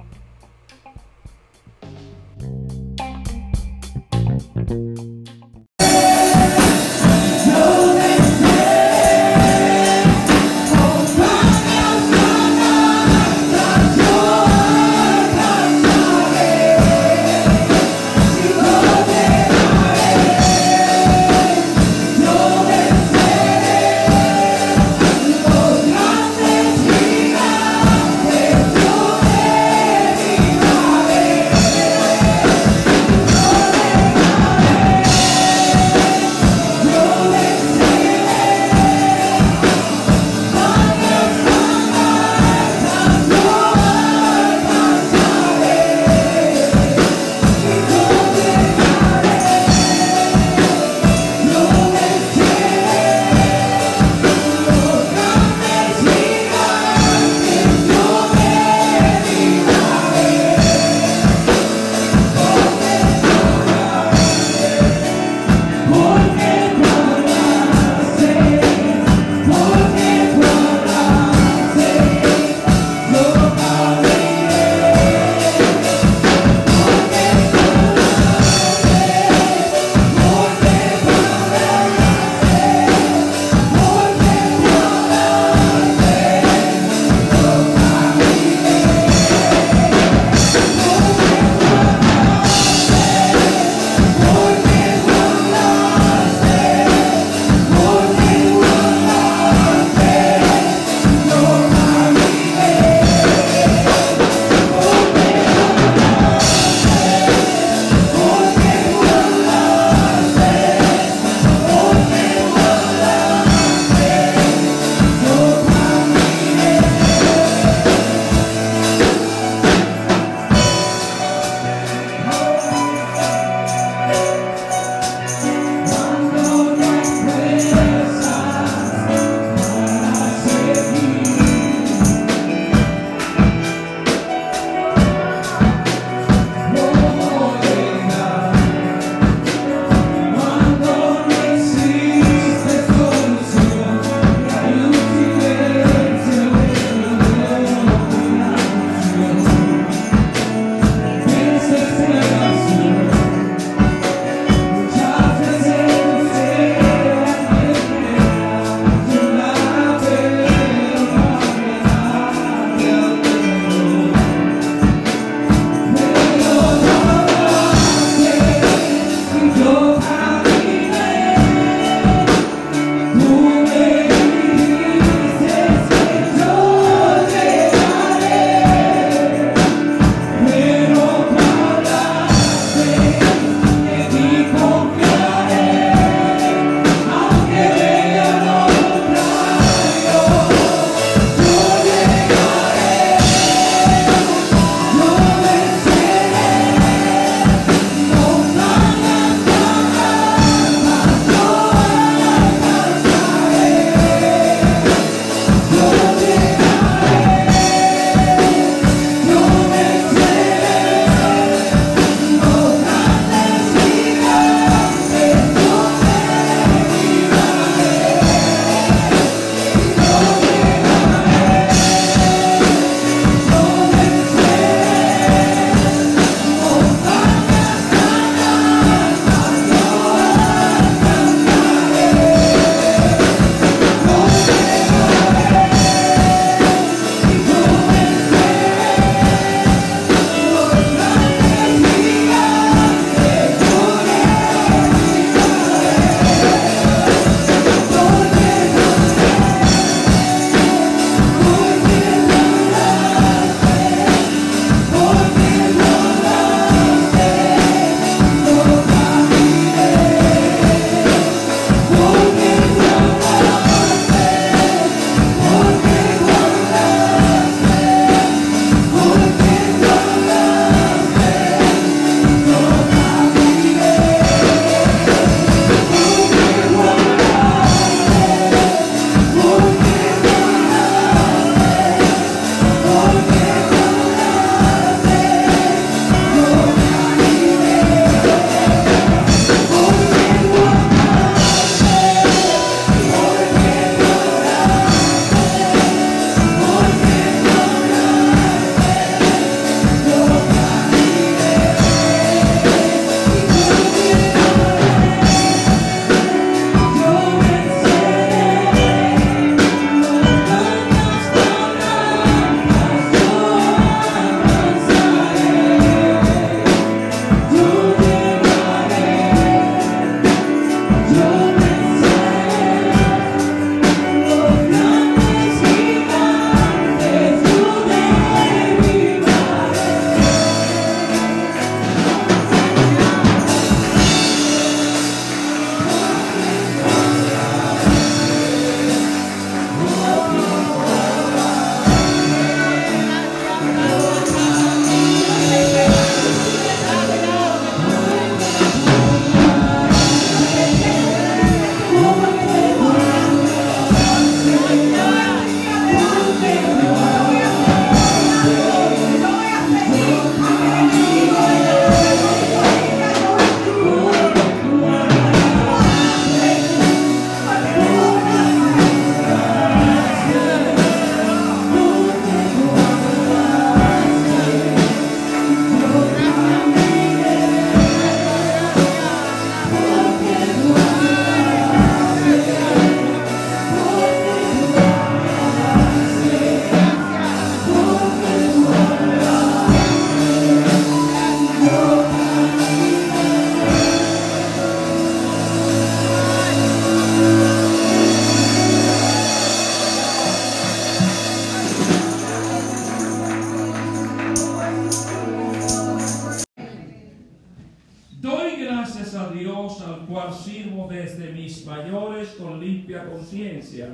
Dios al cual sirvo desde mis mayores con limpia conciencia,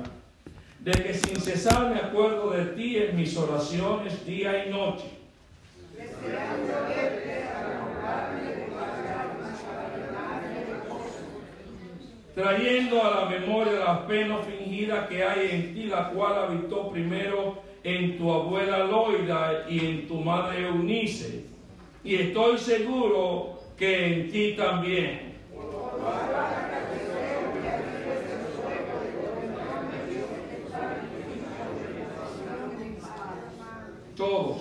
de que sin cesar me acuerdo de ti en mis oraciones día y noche. trayendo a la memoria la pena fingida que hay en ti, la cual habitó primero en tu abuela Loida y en tu madre Eunice. Y estoy seguro que en ti también. Todos.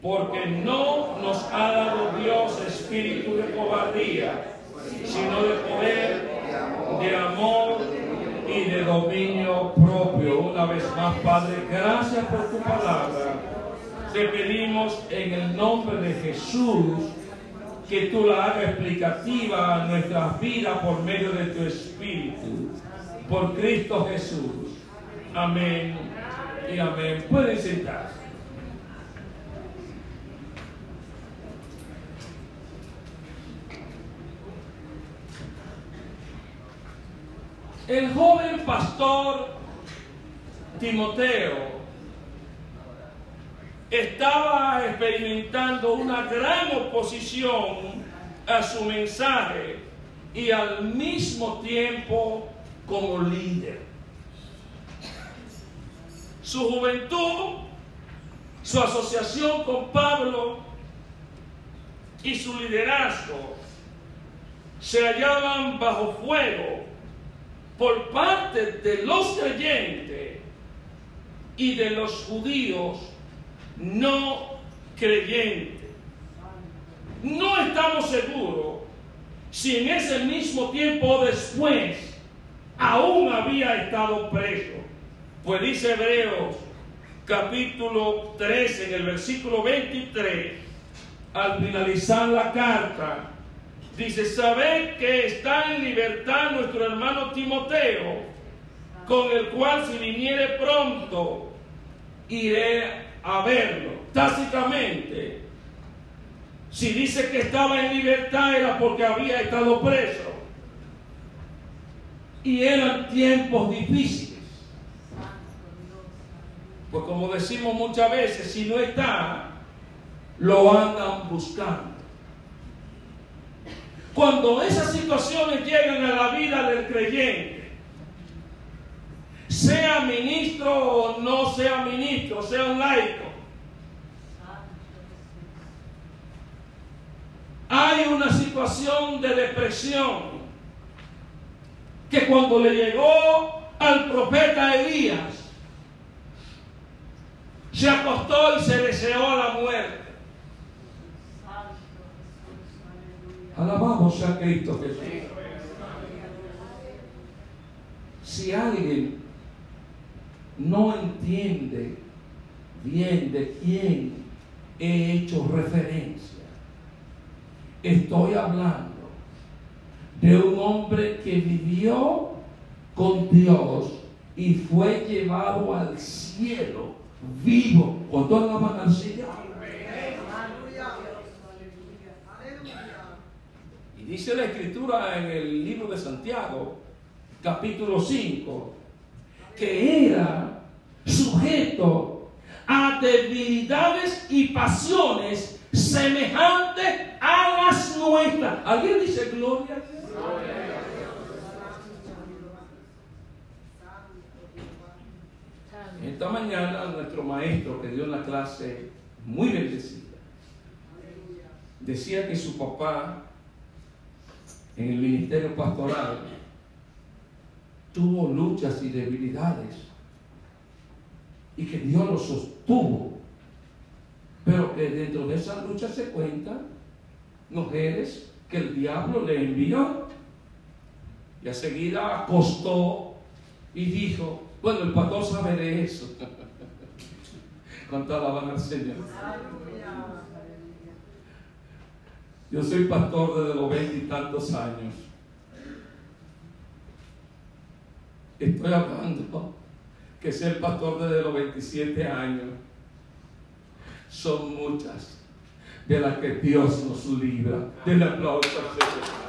Porque no nos ha dado Dios espíritu de cobardía, sino de poder, de amor y de dominio propio. Una vez más, Padre, gracias por tu palabra. Te pedimos en el nombre de Jesús que tú la hagas explicativa a nuestras vidas por medio de tu Espíritu. Por Cristo Jesús. Amén y amén. Pueden sentarse. El joven pastor Timoteo estaba experimentando una gran oposición a su mensaje y al mismo tiempo como líder. Su juventud, su asociación con Pablo y su liderazgo se hallaban bajo fuego por parte de los creyentes y de los judíos no creyentes. No estamos seguros si en ese mismo tiempo después aún había estado preso. Pues dice Hebreos capítulo 13 en el versículo 23, al finalizar la carta, Dice, sabed que está en libertad nuestro hermano Timoteo, con el cual si viniere pronto, iré a verlo. Tácitamente, si dice que estaba en libertad era porque había estado preso. Y eran tiempos difíciles. Pues como decimos muchas veces, si no está, lo andan buscando. Cuando esas situaciones llegan a la vida del creyente, sea ministro o no sea ministro, sea un laico, hay una situación de depresión que cuando le llegó al profeta Elías, se acostó y se deseó la muerte. Alabamos a Cristo Jesús. Si alguien no entiende bien de quién he hecho referencia, estoy hablando de un hombre que vivió con Dios y fue llevado al cielo vivo. ¿Cuánto alaban al Señor? Dice la escritura en el libro de Santiago, capítulo 5, que era sujeto a debilidades y pasiones semejantes a las nuestras. ¿Alguien dice gloria a Dios? Esta mañana nuestro maestro que dio la clase muy bendecida decía que su papá en el ministerio pastoral tuvo luchas y debilidades y que Dios lo sostuvo, pero que dentro de esas luchas se cuentan mujeres que el diablo le envió y a seguida acostó y dijo, bueno, el pastor sabe de eso. Cuánto alaban al Señor. Yo soy pastor desde los veintitantos años. Estoy hablando que ser pastor desde los 27 años son muchas de las que Dios nos libra. Del aplauso al Señor.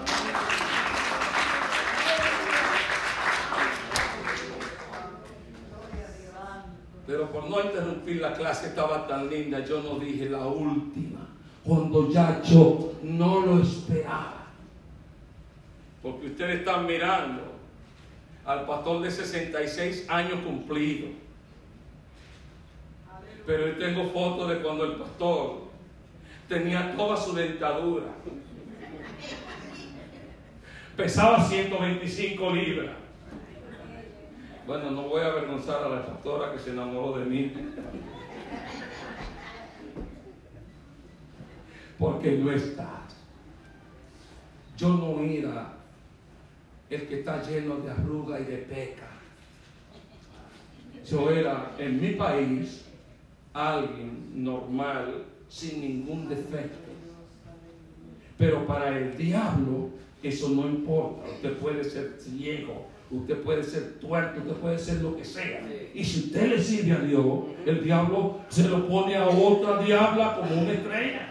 Pero por no interrumpir la clase estaba tan linda, yo no dije la última, cuando ya yo no lo esperaba. Porque ustedes están mirando al pastor de 66 años cumplido. Pero yo tengo fotos de cuando el pastor tenía toda su dentadura. Pesaba 125 libras. Bueno, no voy a avergonzar a la pastora que se enamoró de mí. Porque no está. Yo no era el que está lleno de arruga y de peca. Yo era en mi país alguien normal, sin ningún defecto. Pero para el diablo eso no importa. Usted puede ser ciego, usted puede ser tuerto, usted puede ser lo que sea. Y si usted le sirve a Dios, el diablo se lo pone a otra diabla como una estrella.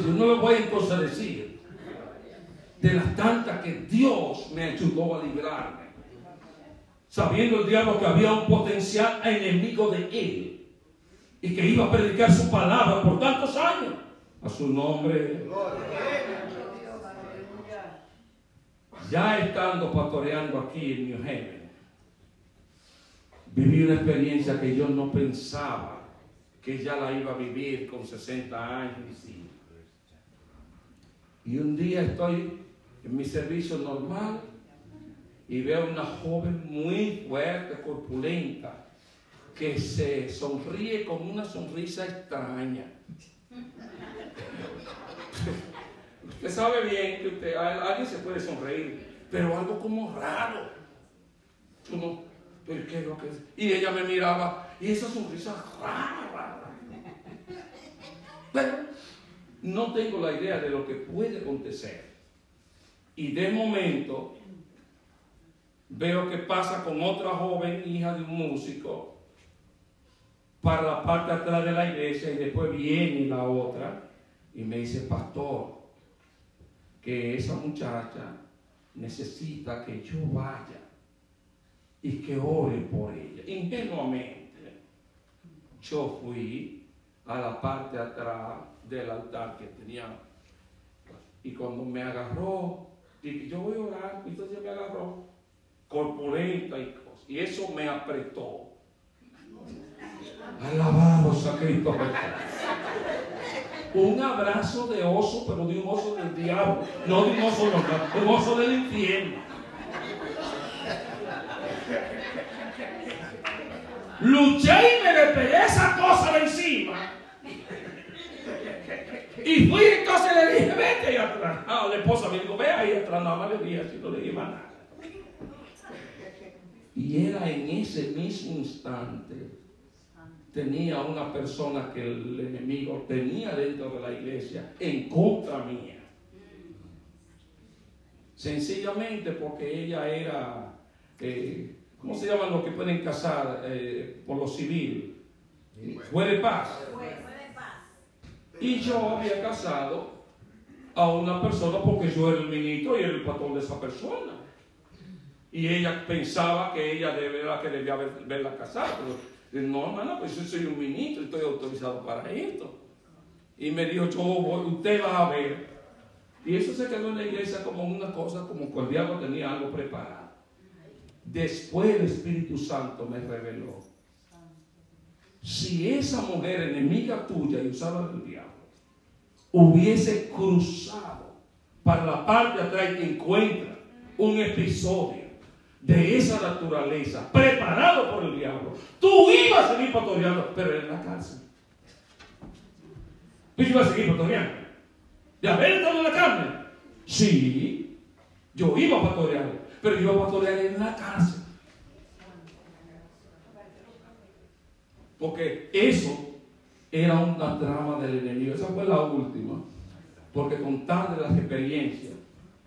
No le voy a decir de las tantas que Dios me ayudó a librarme. Sabiendo el diablo que había un potencial enemigo de él y que iba a predicar su palabra por tantos años. A su nombre. Ya estando pastoreando aquí en New Haven, viví una experiencia que yo no pensaba que ya la iba a vivir con 60 años. Y un día estoy en mi servicio normal y veo una joven muy fuerte, corpulenta, que se sonríe con una sonrisa extraña. Usted sabe bien que usted, alguien se puede sonreír, pero algo como raro. ¿pero qué es lo que es? Y ella me miraba y esa sonrisa rara, Pero no tengo la idea de lo que puede acontecer. Y de momento veo que pasa con otra joven hija de un músico para la parte atrás de la iglesia y después viene la otra y me dice, pastor, que esa muchacha necesita que yo vaya y que ore por ella. Ingenuamente, yo fui a la parte atrás del altar que tenía. Y cuando me agarró, dije, yo voy a orar, y entonces me agarró, corpulenta y cosas. Y eso me apretó. Alabamos a Cristo un abrazo de oso, pero de un oso del diablo, no de un oso normal, un oso del infierno. Luché y me despegué esa cosa de encima. Y fui entonces le dije, vete ahí atrás. Ah, la esposa me dijo, ve ahí atrás, nada más le dije así, no le dije nada. Y era en ese mismo instante tenía una persona que el enemigo tenía dentro de la iglesia en contra mía. Sencillamente porque ella era, eh, ¿cómo se llaman los que pueden casar eh, por lo civil? Fue de paz. Y yo había casado a una persona porque yo era el ministro y era el patrón de esa persona. Y ella pensaba que ella debía, que debía verla casada. No, hermano, pues yo soy un ministro y estoy autorizado para esto. Y me dijo, yo usted va a ver. Y eso se quedó en la iglesia como una cosa, como que el diablo tenía algo preparado. Después el Espíritu Santo me reveló. Si esa mujer enemiga tuya y usaba el diablo, hubiese cruzado para la parte de atrás y encuentra un episodio de esa naturaleza, preparado por el diablo, tú ibas a seguir pastoreando, pero en la cárcel. Tú ibas a seguir pastoreando. De haber estado en la carne. Sí, yo iba a pastorear, pero iba a pastorear en la cárcel. Porque eso era una trama del enemigo. Esa fue la última. Porque con tal las experiencias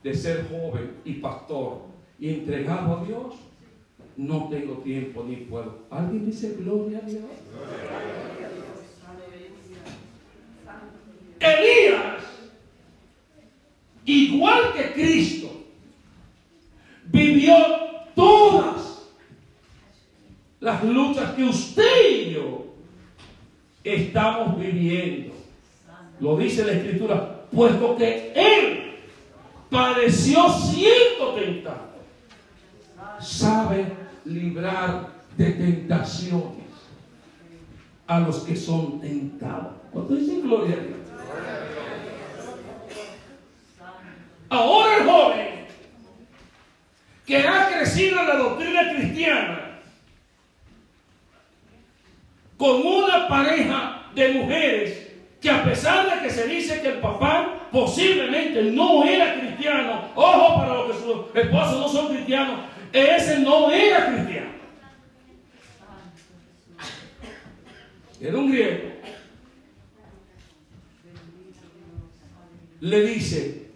de ser joven y pastor, y entregado a Dios, no tengo tiempo ni puedo. ¿Alguien dice gloria a Dios? Elías, igual que Cristo, vivió todas luchas que usted y yo estamos viviendo. Lo dice la escritura, puesto que Él padeció siendo tentado, sabe librar de tentaciones a los que son tentados. ¿Cuánto dicen gloria a Dios? Ahora el joven que ha crecido en la doctrina cristiana con una pareja de mujeres que a pesar de que se dice que el papá posiblemente no era cristiano, ojo para los que sus esposos no son cristianos, ese no era cristiano. Era un griego. Le dice,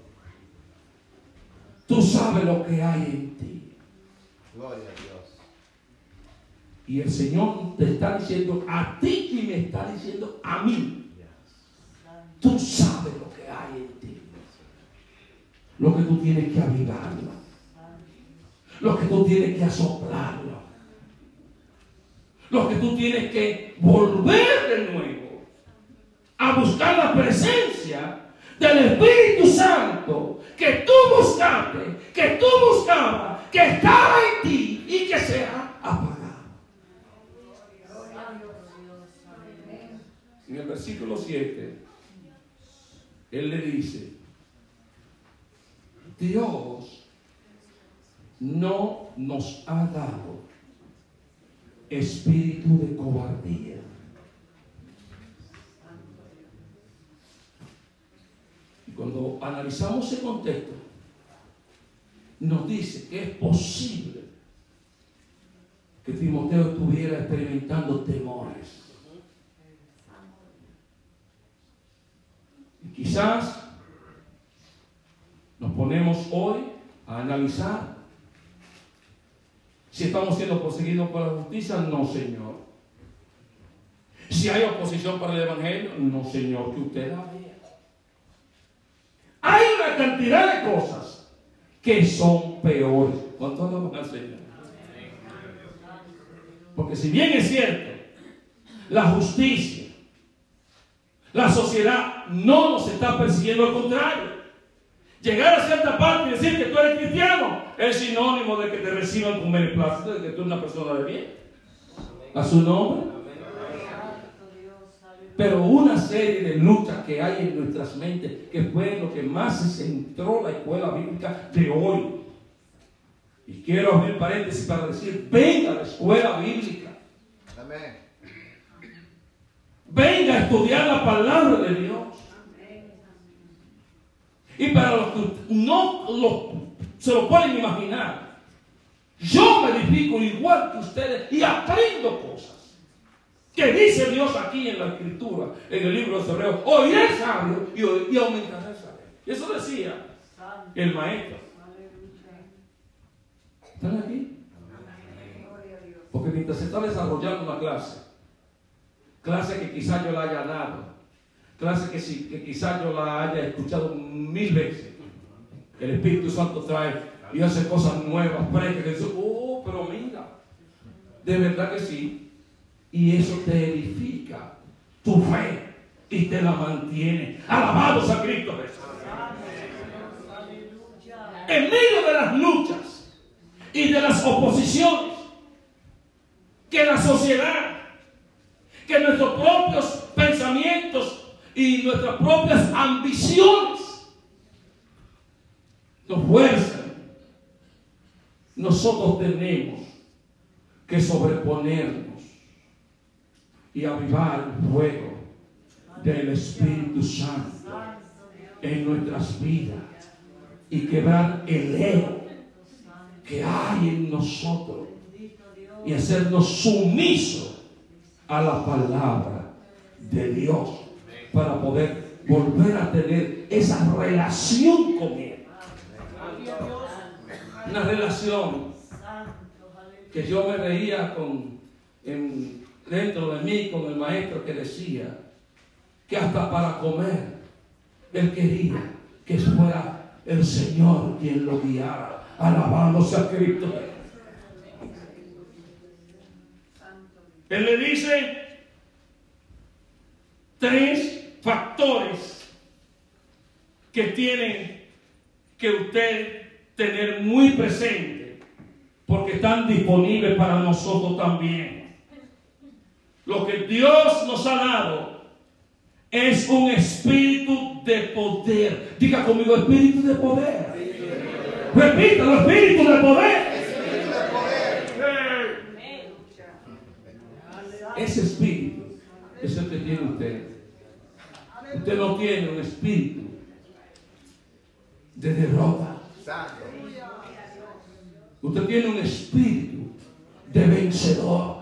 tú sabes lo que hay en ti. Gloria a Dios. Y el Señor te está diciendo a ti y me está diciendo a mí. Tú sabes lo que hay en ti. Lo que tú tienes que avivarlo. Lo que tú tienes que asoplarlo. Lo que tú tienes que volver de nuevo a buscar la presencia del Espíritu Santo que tú buscaste, que tú buscabas, que estaba en ti y que se ha apagado. En el versículo 7, Él le dice, Dios no nos ha dado espíritu de cobardía. Y cuando analizamos ese contexto, nos dice que es posible que Timoteo estuviera experimentando temores. Y quizás nos ponemos hoy a analizar si estamos siendo perseguidos por la justicia, no, Señor. Si hay oposición para el Evangelio, no, Señor, que usted la vea. Hay una cantidad de cosas que son peores. ¿Cuánto hablamos al Señor? Porque si bien es cierto, la justicia, la sociedad no nos está persiguiendo, al contrario. Llegar a cierta parte y decir que tú eres cristiano es sinónimo de que te reciban con beneplácito, de que tú eres una persona de bien. A su nombre. Pero una serie de luchas que hay en nuestras mentes, que fue lo que más se centró la escuela bíblica de hoy. Y quiero abrir paréntesis para decir, venga a la escuela bíblica. Amén. Venga a estudiar la palabra de Dios. Y para los que no lo- se lo pueden imaginar, yo me edifico igual que ustedes y aprendo cosas. Que dice Dios aquí en la escritura, en el libro de Hebreos, oiré sabio y, oí- y aumentaré el saber. Eso decía el maestro. ¿Están aquí? Porque mientras se está desarrollando una clase, clase que quizás yo la haya dado, clase que, si- que quizás yo la haya escuchado mil veces, el Espíritu Santo trae y hace cosas nuevas, frescas, oh, pero mira, de verdad que sí, y eso te edifica tu fe y te la mantiene. Alabados a Cristo Jesús. En medio de las luchas y de las oposiciones que la sociedad, que nuestros propios pensamientos y nuestras propias ambiciones nos fuerzan, nosotros tenemos que sobreponernos y avivar el fuego del Espíritu Santo en nuestras vidas y quebrar el ego que hay en nosotros y hacernos sumisos a la palabra de Dios para poder volver a tener esa relación con Él. Una relación que yo me veía con, en- dentro de mí con el maestro que decía que hasta para comer él quería que fuera el Señor quien lo guiara. Alabándose a Cristo. Él le dice tres factores que tienen que usted tener muy presente porque están disponibles para nosotros también. Lo que Dios nos ha dado es un espíritu de poder. Diga conmigo, espíritu de poder. Repítalo, espíritu de poder. Ese espíritu es el que tiene usted. Usted no tiene un espíritu de derrota. Usted tiene un espíritu de vencedor.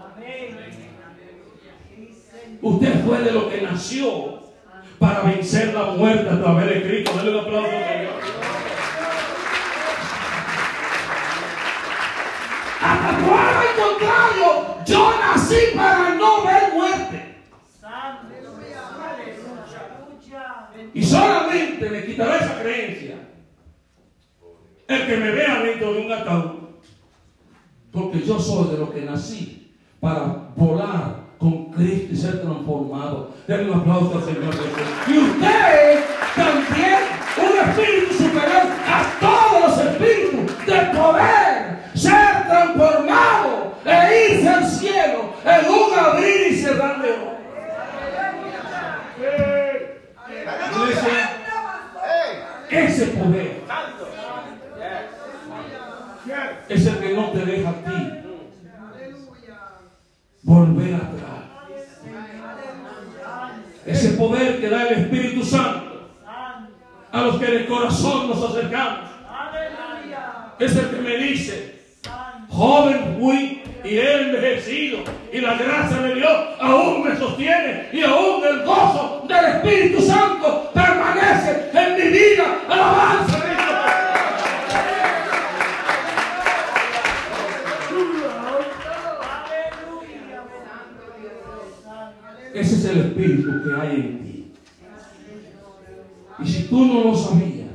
Usted fue de lo que nació para vencer la muerte a través de Cristo. Dale un aplauso al Señor. Hasta contrario, yo nací para no ver muerte. Y solamente me quitará esa creencia el que me vea dentro de un ataúd. Porque yo soy de lo que nací para volar con Cristo y ser transformado. Denle un aplauso al Señor Jesús. Y usted también, un espíritu superior a todos los espíritus de poder, ser transformado e irse al cielo en un abrir y cerrar de ojos. Iglesia, ese poder es el que no te deja a ti volver atrás. Ese poder que da el Espíritu Santo a los que de corazón nos acercamos. Es el que me dice, joven fui y he envejecido y la gracia de Dios aún me sostiene y aún el gozo del Espíritu Santo permanece en mi vida. Alabanza. Ese es el espíritu que hay en ti. Y si tú no lo sabías,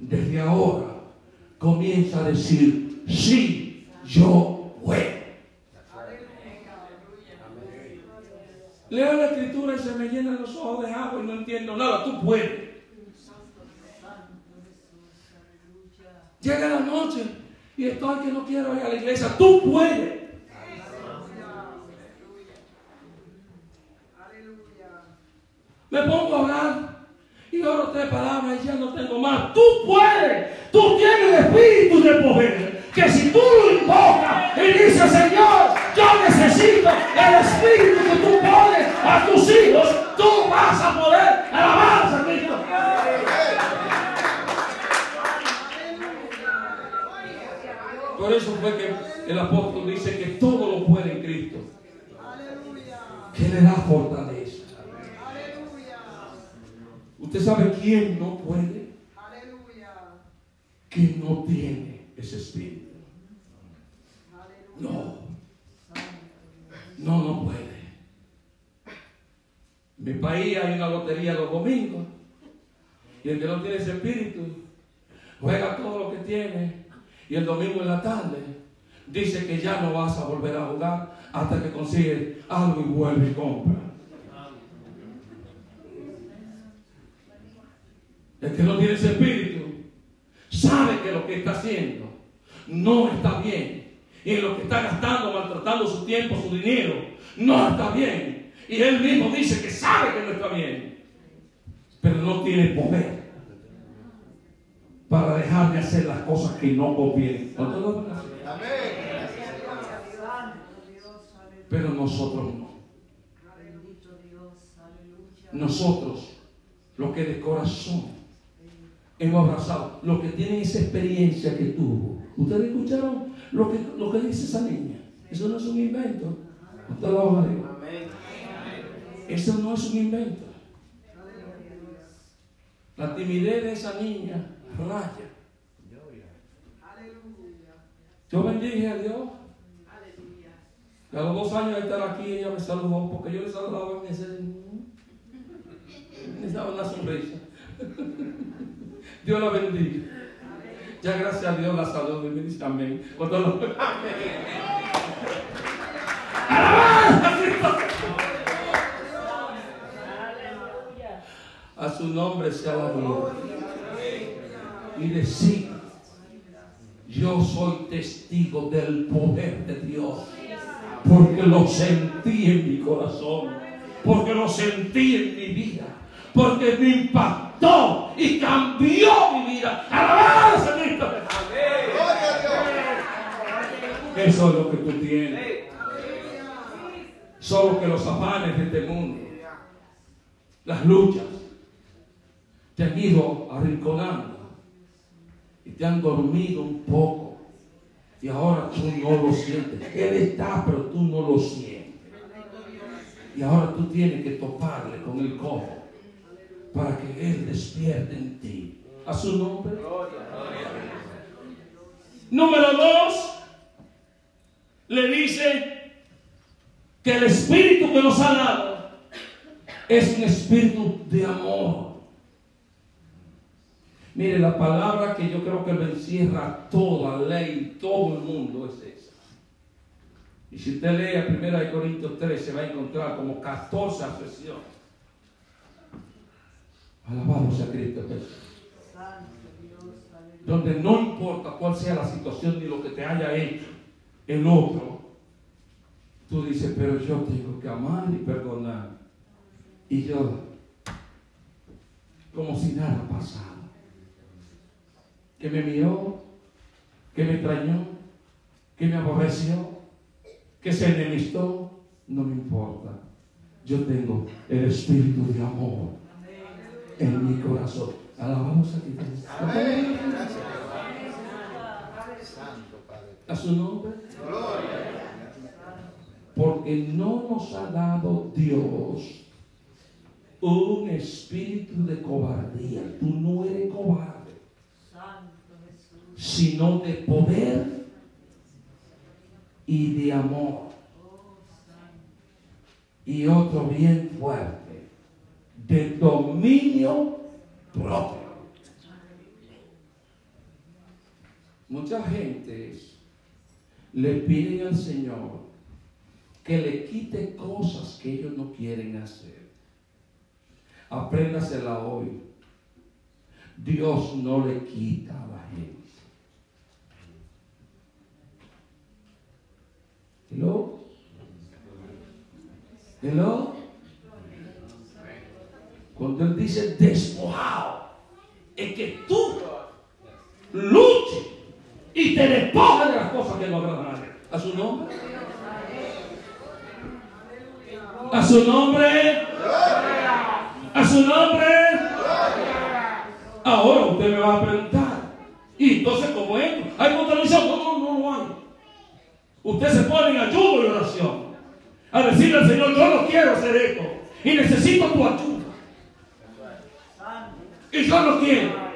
desde ahora comienza a decir, sí, yo Leo la escritura y se me llenan los ojos de agua y no entiendo nada. Tú puedes. Llega la noche y estoy que no quiero ir a la iglesia. Tú puedes. Me pongo a orar y oro tres palabras y ya no tengo más. Tú puedes. Tú tienes espíritu de poder. Que si tú lo invocas y dices, Señor, yo necesito el espíritu que tú pones a tus hijos, tú vas a poder alabar a Cristo. Por eso fue que el apóstol dice que todo lo puede en Cristo. Que le da fortaleza. ¿Usted sabe quién no puede? Que no tiene ese espíritu. No. No, no puede. Mi país hay una lotería los domingos. Y el que no tiene espíritu juega todo lo que tiene. Y el domingo en la tarde dice que ya no vas a volver a jugar hasta que consigue algo y vuelve y compra. El que no tiene espíritu sabe que lo que está haciendo no está bien. Y en lo que está gastando, maltratando su tiempo, su dinero, no está bien. Y él mismo dice que sabe que no está bien. Pero no tiene poder para dejar de hacer las cosas que no convienen. Pero nosotros no. Nosotros, los que de corazón hemos abrazado, los que tienen esa experiencia que tuvo. ¿Ustedes escucharon lo que, lo que dice esa niña? Eso no es un invento. Usted lo va a ver. Eso no es un invento. La timidez de esa niña raya. Yo bendije a Dios. Y a los dos años de estar aquí, ella me saludó porque yo le saludaba y me decía, me daba una sonrisa. Dios la bendiga. Ya gracias a Dios la salud me dice amén. Cuando lo-. A su nombre sea la gloria. Y decir, yo soy testigo del poder de Dios. Porque lo sentí en mi corazón. Porque lo sentí en mi vida. Porque me impactó y cambió mi vida. Alabanza a Cristo. Eso es lo que tú tienes. Solo que los afanes de este mundo, las luchas, te han ido arrinconando y te han dormido un poco. Y ahora tú no lo sientes. Él está, pero tú no lo sientes. Y ahora tú tienes que toparle con el cojo para que Él despierte en ti. A su nombre. Número dos, le dice que el espíritu que nos ha dado es un espíritu de amor. Mire, la palabra que yo creo que lo encierra toda ley, todo el mundo es esa. Y si usted lee a 1 Corintios 3, se va a encontrar como 14 expresiones. Alabado sea Cristo Donde no importa cuál sea la situación ni lo que te haya hecho el otro, tú dices, pero yo tengo que amar y perdonar. Y yo, como si nada pasara que me miró, que me extrañó, que me aborreció, que se enemistó, no me importa. Yo tengo el espíritu de amor en mi corazón. Alabamos a Dios. A su nombre. Porque no nos ha dado Dios un espíritu de cobardía. Tú no eres cobarde sino de poder y de amor. Y otro bien fuerte, de dominio propio. Mucha gente le piden al Señor que le quite cosas que ellos no quieren hacer. Apréndasela hoy. Dios no le quita a la gente. Hello. Hello. Cuando él dice despojado, es que tú luches y te despojas de las cosas que no agradan a. A su nombre. A su nombre. A su nombre. Ahora usted me va a preguntar. Y entonces, como es? ¿Hay contradicción? No, no, no, no hay. Usted se pone en ayuno y oración. A decirle al Señor, yo no quiero hacer esto. Y necesito tu ayuda. Y yo no quiero.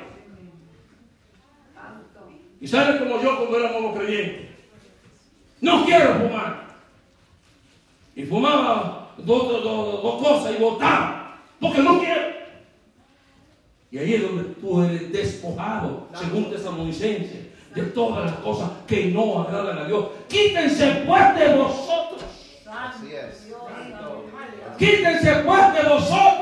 Y sale como yo cuando era nuevo creyente. No quiero fumar. Y fumaba dos, dos cosas y votaba. Porque no quiero. Y ahí es donde tú eres despojado, según Tesalonicenses de todas las cosas que no agradan a Dios. Quítense pues de vosotros. Así es. Quítense pues de vosotros.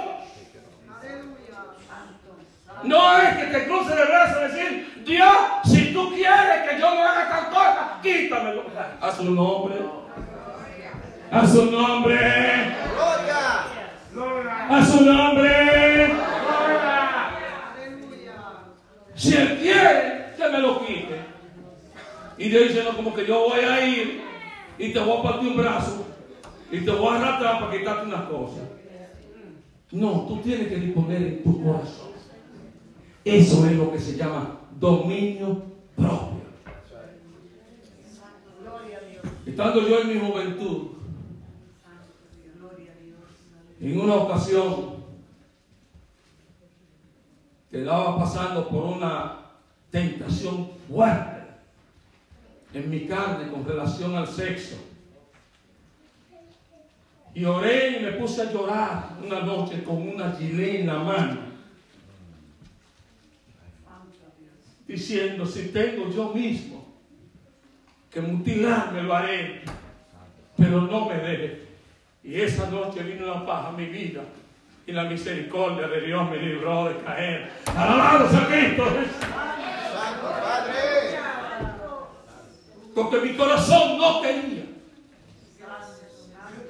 No es que te cruce de brazos y decir, Dios, si tú quieres que yo no haga tal cosa, quítamelo. A su nombre. A su nombre. A su nombre. Si él quiere, que me lo quite. Y Dios dice, no, como que yo voy a ir y te voy a partir un brazo y te voy a arrastrar para quitarte unas cosas. No, tú tienes que disponer en tu corazón. Eso es lo que se llama dominio propio. Estando yo en mi juventud, en una ocasión, quedaba pasando por una tentación fuerte en mi carne con relación al sexo. Y oré y me puse a llorar una noche con una gilet en la mano. Diciendo, si tengo yo mismo que mutilarme, lo haré. Pero no me deje. Y esa noche vino la paz a mi vida. Y la misericordia de Dios me libró de caer. Alabado sea Cristo. Santo Padre. Porque mi corazón no quería.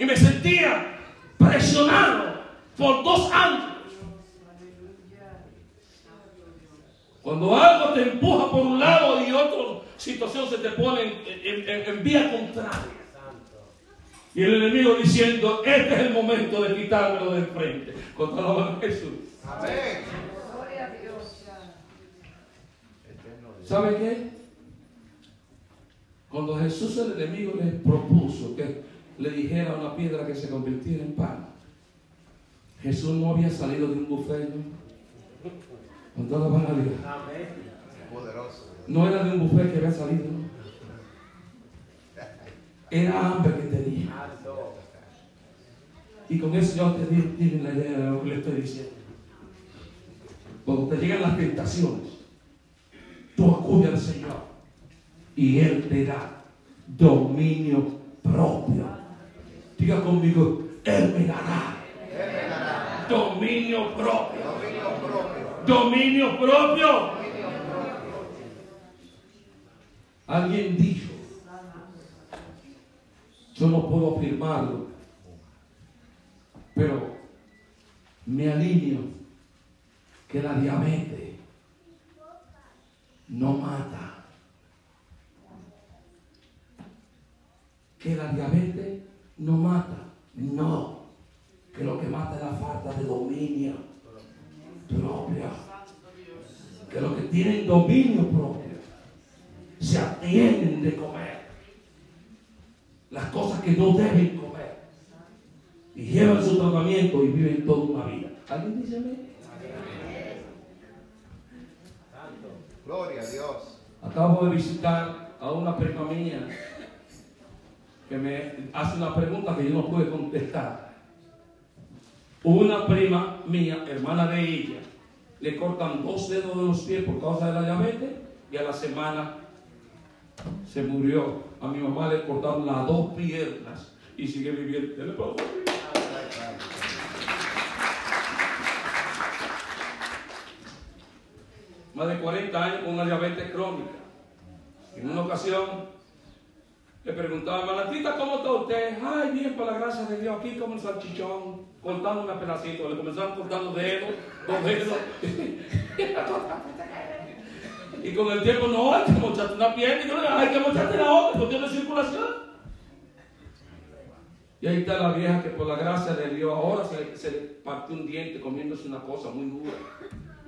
Y me sentía presionado por dos ángeles. Cuando algo te empuja por un lado y otra situación se te pone en, en- en- en vía contraria. Y el enemigo diciendo, este es el momento de quitármelo de frente. Contra la Jesús. Amén. ¿Sabe qué? Cuando Jesús el enemigo le propuso que le dijera a una piedra que se convirtiera en pan, Jesús no había salido de un buffet. ¿No? Con toda la. No era de un buffet que había salido. Era hambre que tenía. Y con eso yo te di la idea de lo que le estoy diciendo. Cuando te llegan las tentaciones, tú acudes al Señor y Él te da dominio propio. Diga conmigo, Él me dará Él me dará dominio propio. dominio propio. Dominio propio. Alguien dijo, yo no puedo afirmarlo, pero me alineo que la diabetes no mata. Que la diabetes no mata. No. Que lo que mata es la falta de dominio propio. Que los que tienen dominio propio se atienden de comer las cosas que no deben comer y llevan su tratamiento y viven toda una vida. ¿Alguien dice amén? Gloria a Dios. Acabo de visitar a una prima mía que me hace una pregunta que yo no pude contestar. Una prima mía, hermana de ella, le cortan dos dedos de los pies por causa de la diabetes y a la semana se murió. A mi mamá le cortaron las dos piernas y sigue viviendo. Más de 40 años con una diabetes crónica. En una ocasión le preguntaba, Manatita, ¿cómo está usted? Ay, bien, por la gracia de Dios, aquí como el salchichón, cortando un pedacito. Le comenzaron cortando dedos, dos dedos. y con el tiempo, no, hay que mocharte una pierna, y yo le digo, hay que mocharte la otra, porque tiene circulación. Y ahí está la vieja que por la gracia de Dios ahora se, se partió un diente comiéndose una cosa muy dura.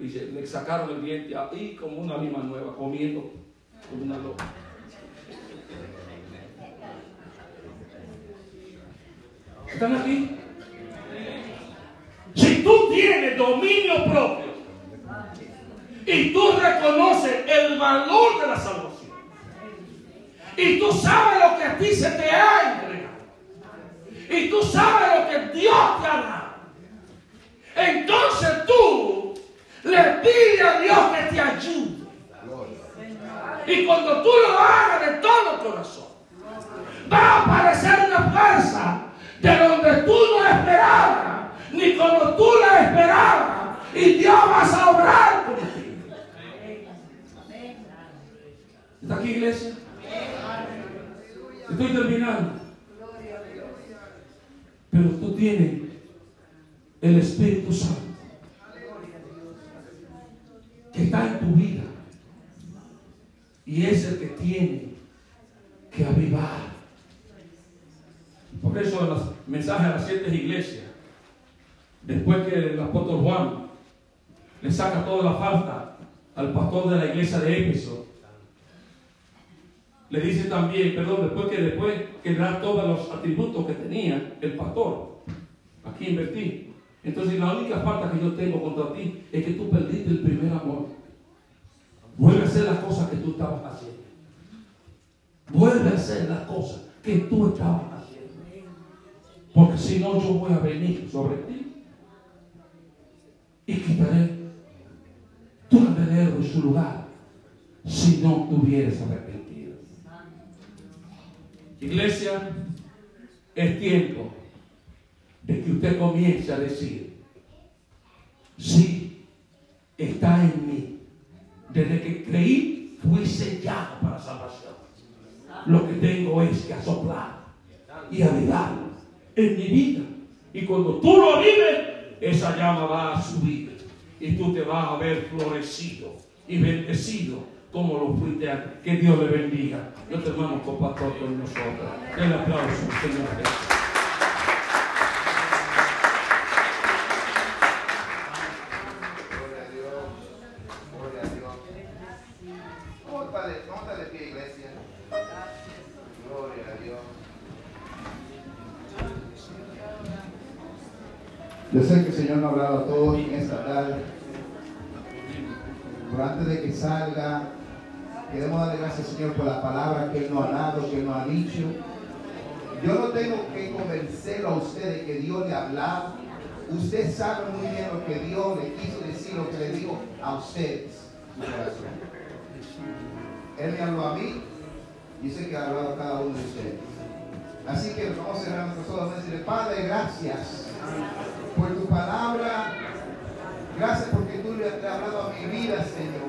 Y se, le sacaron el diente ahí como una lima nueva, comiendo como una loca. ¿Están aquí? Tú tienes dominio propio. Y tú reconoces el valor de la salvación. Y tú sabes lo que a ti se te ha entregado. Y tú sabes lo que Dios te ha dado, entonces tú le pides a Dios que te ayude. Y cuando tú lo hagas de todo corazón, va a aparecer una fuerza de donde tú no esperabas, ni como tú la esperabas, y Dios va a obrar. ¿Está aquí, iglesia? Estoy terminando. Pero tú tienes el Espíritu Santo que está en tu vida y es el que tiene que avivar. Por eso los mensajes a las siete iglesias, después que el apóstol Juan le saca toda la falta al pastor de la iglesia de Éfeso, le dice también, perdón, después que después que da todos los atributos que tenía el pastor, aquí invertí. Entonces la única falta que yo tengo contra ti es que tú perdiste el primer amor. Vuelve a hacer las cosas que tú estabas haciendo. Vuelve a hacer las cosas que tú estabas haciendo. Porque si no, yo voy a venir sobre ti y quitaré tu candelero en su lugar si no te hubieras arrepentido. Iglesia, es tiempo de que usted comience a decir, sí, está en mí. Desde que creí, fui sellado para salvación. Lo que tengo es que asoplar y avivar en mi vida. Y cuando tú lo vives, esa llama va a subir y tú te vas a ver florecido y bendecido como lo fuiste. Que Dios le bendiga. Nuestro hermano copastor con nosotros. El aplauso, Señor. Hablado a todos en esta tarde. Pero antes de que salga, queremos darle gracias al Señor por la palabra que Él nos ha dado, que nos ha dicho. Yo no tengo que convencerlo a usted de que Dios le ha hablado. Usted sabe muy bien lo que Dios le quiso decir, lo que le dijo a ustedes. su corazón. Él me habló a mí y sé que ha hablado a cada uno de ustedes. Así que vamos a cerrar nuestros ojos y decirle, Padre, gracias. Gracias porque tú le has hablado a mi vida, Señor.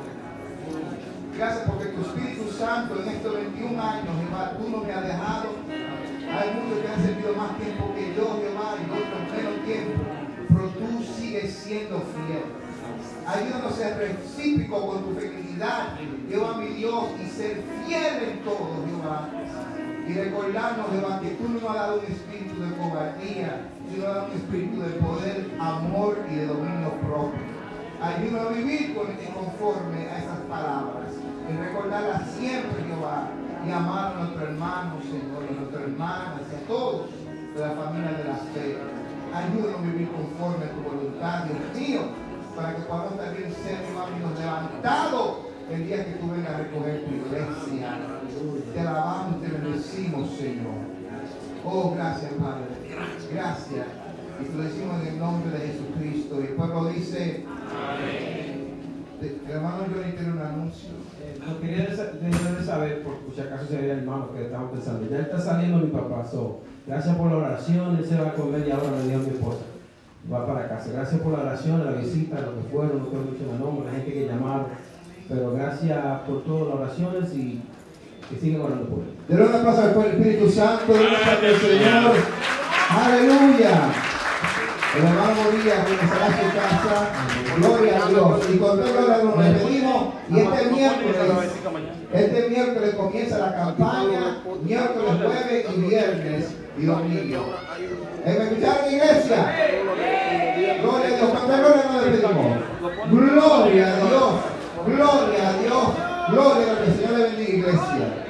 Gracias porque tu Espíritu Santo en estos 21 años, Jehová, tú no me has dejado. Hay muchos que han servido más tiempo que yo, Jehová, y otros menos tiempo. Pero tú sigues siendo fiel. Ayúdanos a ser recíprocos con tu fidelidad, Jehová mi Dios, y ser fiel en todo, Jehová. Y recordarnos, Jehová, que tú no has dado un espíritu de cobardía, sino has dado un espíritu de poder, amor y de dominio propio. Ayúdanos a vivir con- conforme a esas palabras y recordarlas siempre, Jehová, y amar a nuestros hermanos, Señor, a nuestras hermanas, y a todos de la familia de la fe. Ayúdanos a vivir conforme a tu voluntad, Dios mío, para que podamos también ser, mío, levantados el día que tú vengas a recoger tu iglesia. Te alabamos y te bendecimos, Señor. Oh, gracias, Padre. Gracias. Y te lo decimos en el nombre de Jesucristo. Y el pueblo dice, el hermano Johnny tiene un anuncio. Eh, Lo quería de saber, por si acaso sería el hermano que estamos pensando. Ya está saliendo mi papá. So, gracias por la oración. Él se va con media hora, me dijo mi esposa. Va para casa. Gracias por la oración, la visita, lo que fueron, no tengo mucho el nombre, la gente que llamaron. Pero gracias por todas las oraciones y que sigan orando por él. De una pasa por el Espíritu Santo, de Señor. Aleluya. El hermano Moría regresará a su casa. Gloria a Dios. Y con todo gloria nos despedimos. Y este miércoles, este miércoles comienza la campaña. Miércoles, jueves y viernes y domingo. ¿Me escucharon, iglesia? Gloria a Dios. Todo gloria nos despedimos. Gloria a Dios. Gloria a Dios. Gloria a Dios. Que el Señor le bendiga, iglesia.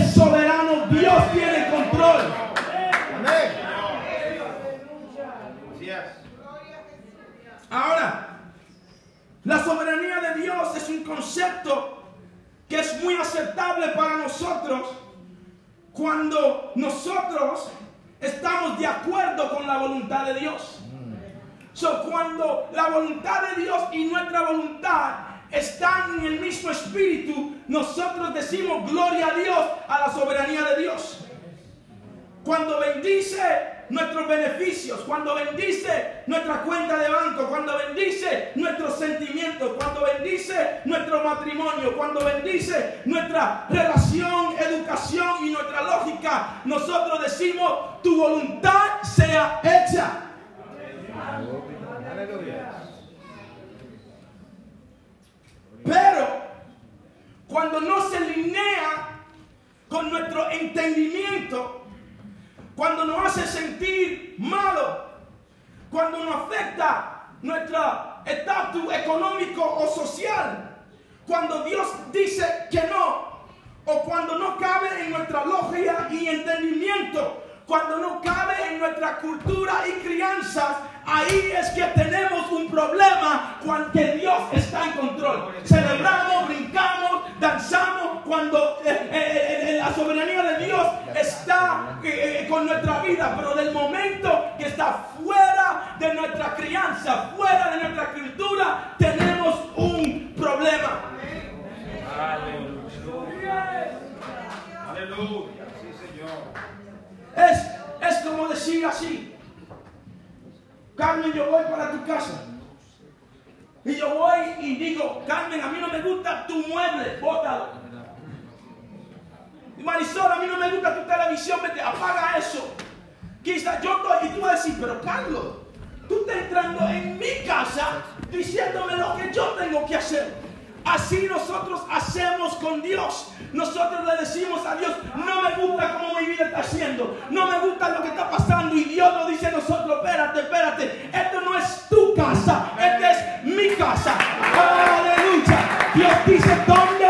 Soberano, Dios tiene control. Ahora, la soberanía de Dios es un concepto que es muy aceptable para nosotros cuando nosotros estamos de acuerdo con la voluntad de Dios. So, cuando la voluntad de Dios y nuestra voluntad están en el mismo espíritu, nosotros decimos gloria a Dios, a la soberanía de Dios. Cuando bendice nuestros beneficios, cuando bendice nuestra cuenta de banco, cuando bendice nuestros sentimientos, cuando bendice nuestro matrimonio, cuando bendice nuestra relación, educación y nuestra lógica, nosotros decimos, tu voluntad sea hecha. Pero cuando no se alinea con nuestro entendimiento, cuando nos hace sentir malo, cuando nos afecta nuestro estatus económico o social, cuando Dios dice que no, o cuando no cabe en nuestra lógica y entendimiento, cuando no cabe en nuestra cultura y crianza, ahí es que tenemos un problema cuando Dios está en control. Celebramos, brincamos, danzamos cuando eh, eh, eh, la soberanía de Dios está con nuestra vida, pero del momento que está fuera de nuestra crianza, fuera de nuestra cultura, tenemos un problema. Aleluya. Aleluya. Sí, Señor. Es, es como decir así. Carmen, yo voy para tu casa. Y yo voy y digo, Carmen, a mí no me gusta tu mueble, bótalo. Marisol, a mí no me gusta tu televisión, vete, apaga eso. Quizás yo estoy, y tú vas a decir, pero Carlos, tú estás entrando en mi casa diciéndome lo que yo tengo que hacer. Así nosotros hacemos con Dios. Nosotros le decimos a Dios, no me gusta cómo mi vida está haciendo, no me gusta lo que está pasando. Y Dios nos dice a nosotros, espérate, espérate, esto no es tu casa, esta es mi casa. Aleluya. Dios dice, ¿dónde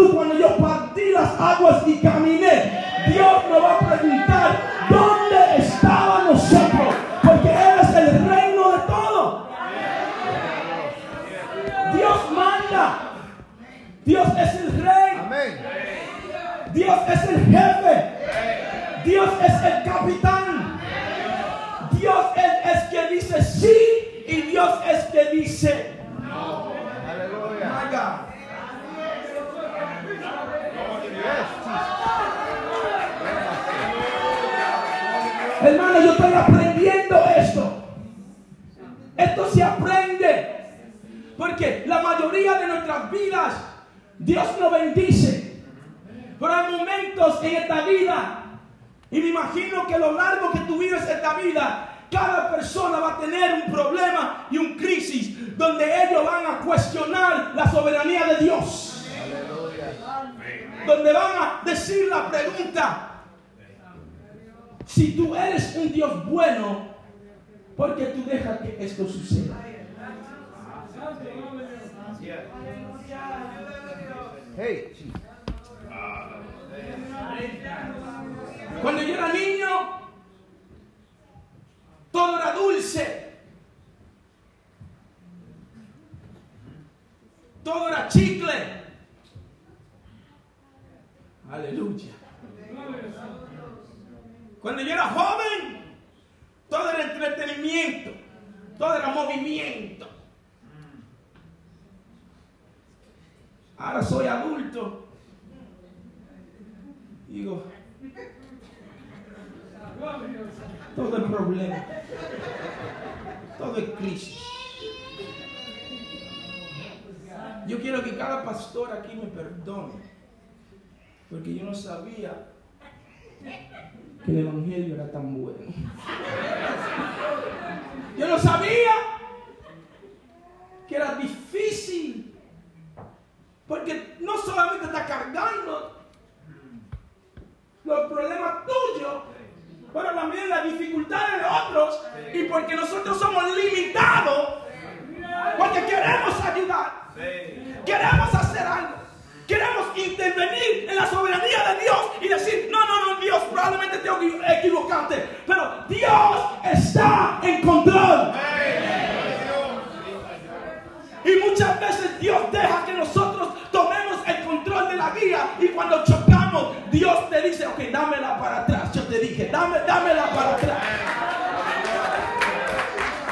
tú cuando yo partí las aguas y caminé? Dios me va a preguntar, ¿dónde estaba nosotros? Porque Él es el reino de todo. Dios manda. Dios es el rey. Dios es el jefe. Dios es el capitán. Dios es, es que dice sí y Dios es que dice no. Aleluya. Hermano, yo estoy aprendiendo esto. Esto se aprende. Porque la mayoría de nuestras vidas, Dios nos bendice. Pero hay momentos en esta vida, y me imagino que a lo largo que tú vives esta vida, cada persona va a tener un problema y un crisis donde ellos van a cuestionar la soberanía de Dios. Donde van a decir la pregunta, si tú eres un Dios bueno, ¿por qué tú dejas que esto suceda? Cuando yo era niño, todo era dulce. Todo era chicle. Aleluya. Cuando yo era joven, todo era entretenimiento, todo era movimiento. Ahora soy adulto. Digo, todo es problema, todo es crisis. Yo quiero que cada pastor aquí me perdone porque yo no sabía que el Evangelio era tan bueno. Yo no sabía que era difícil. Porque no solamente está cargando los problemas tuyos, pero también las dificultades de otros. Y porque nosotros somos limitados, porque queremos ayudar, queremos hacer algo. Queremos intervenir en la soberanía de Dios y decir, no, no, no, Dios, probablemente te equivocaste, pero Dios está en control. Y muchas veces Dios deja que nosotros tomemos el control de la guía y cuando chocamos, Dios te dice, ok, dámela para atrás. Yo te dije, dame, dámela para atrás.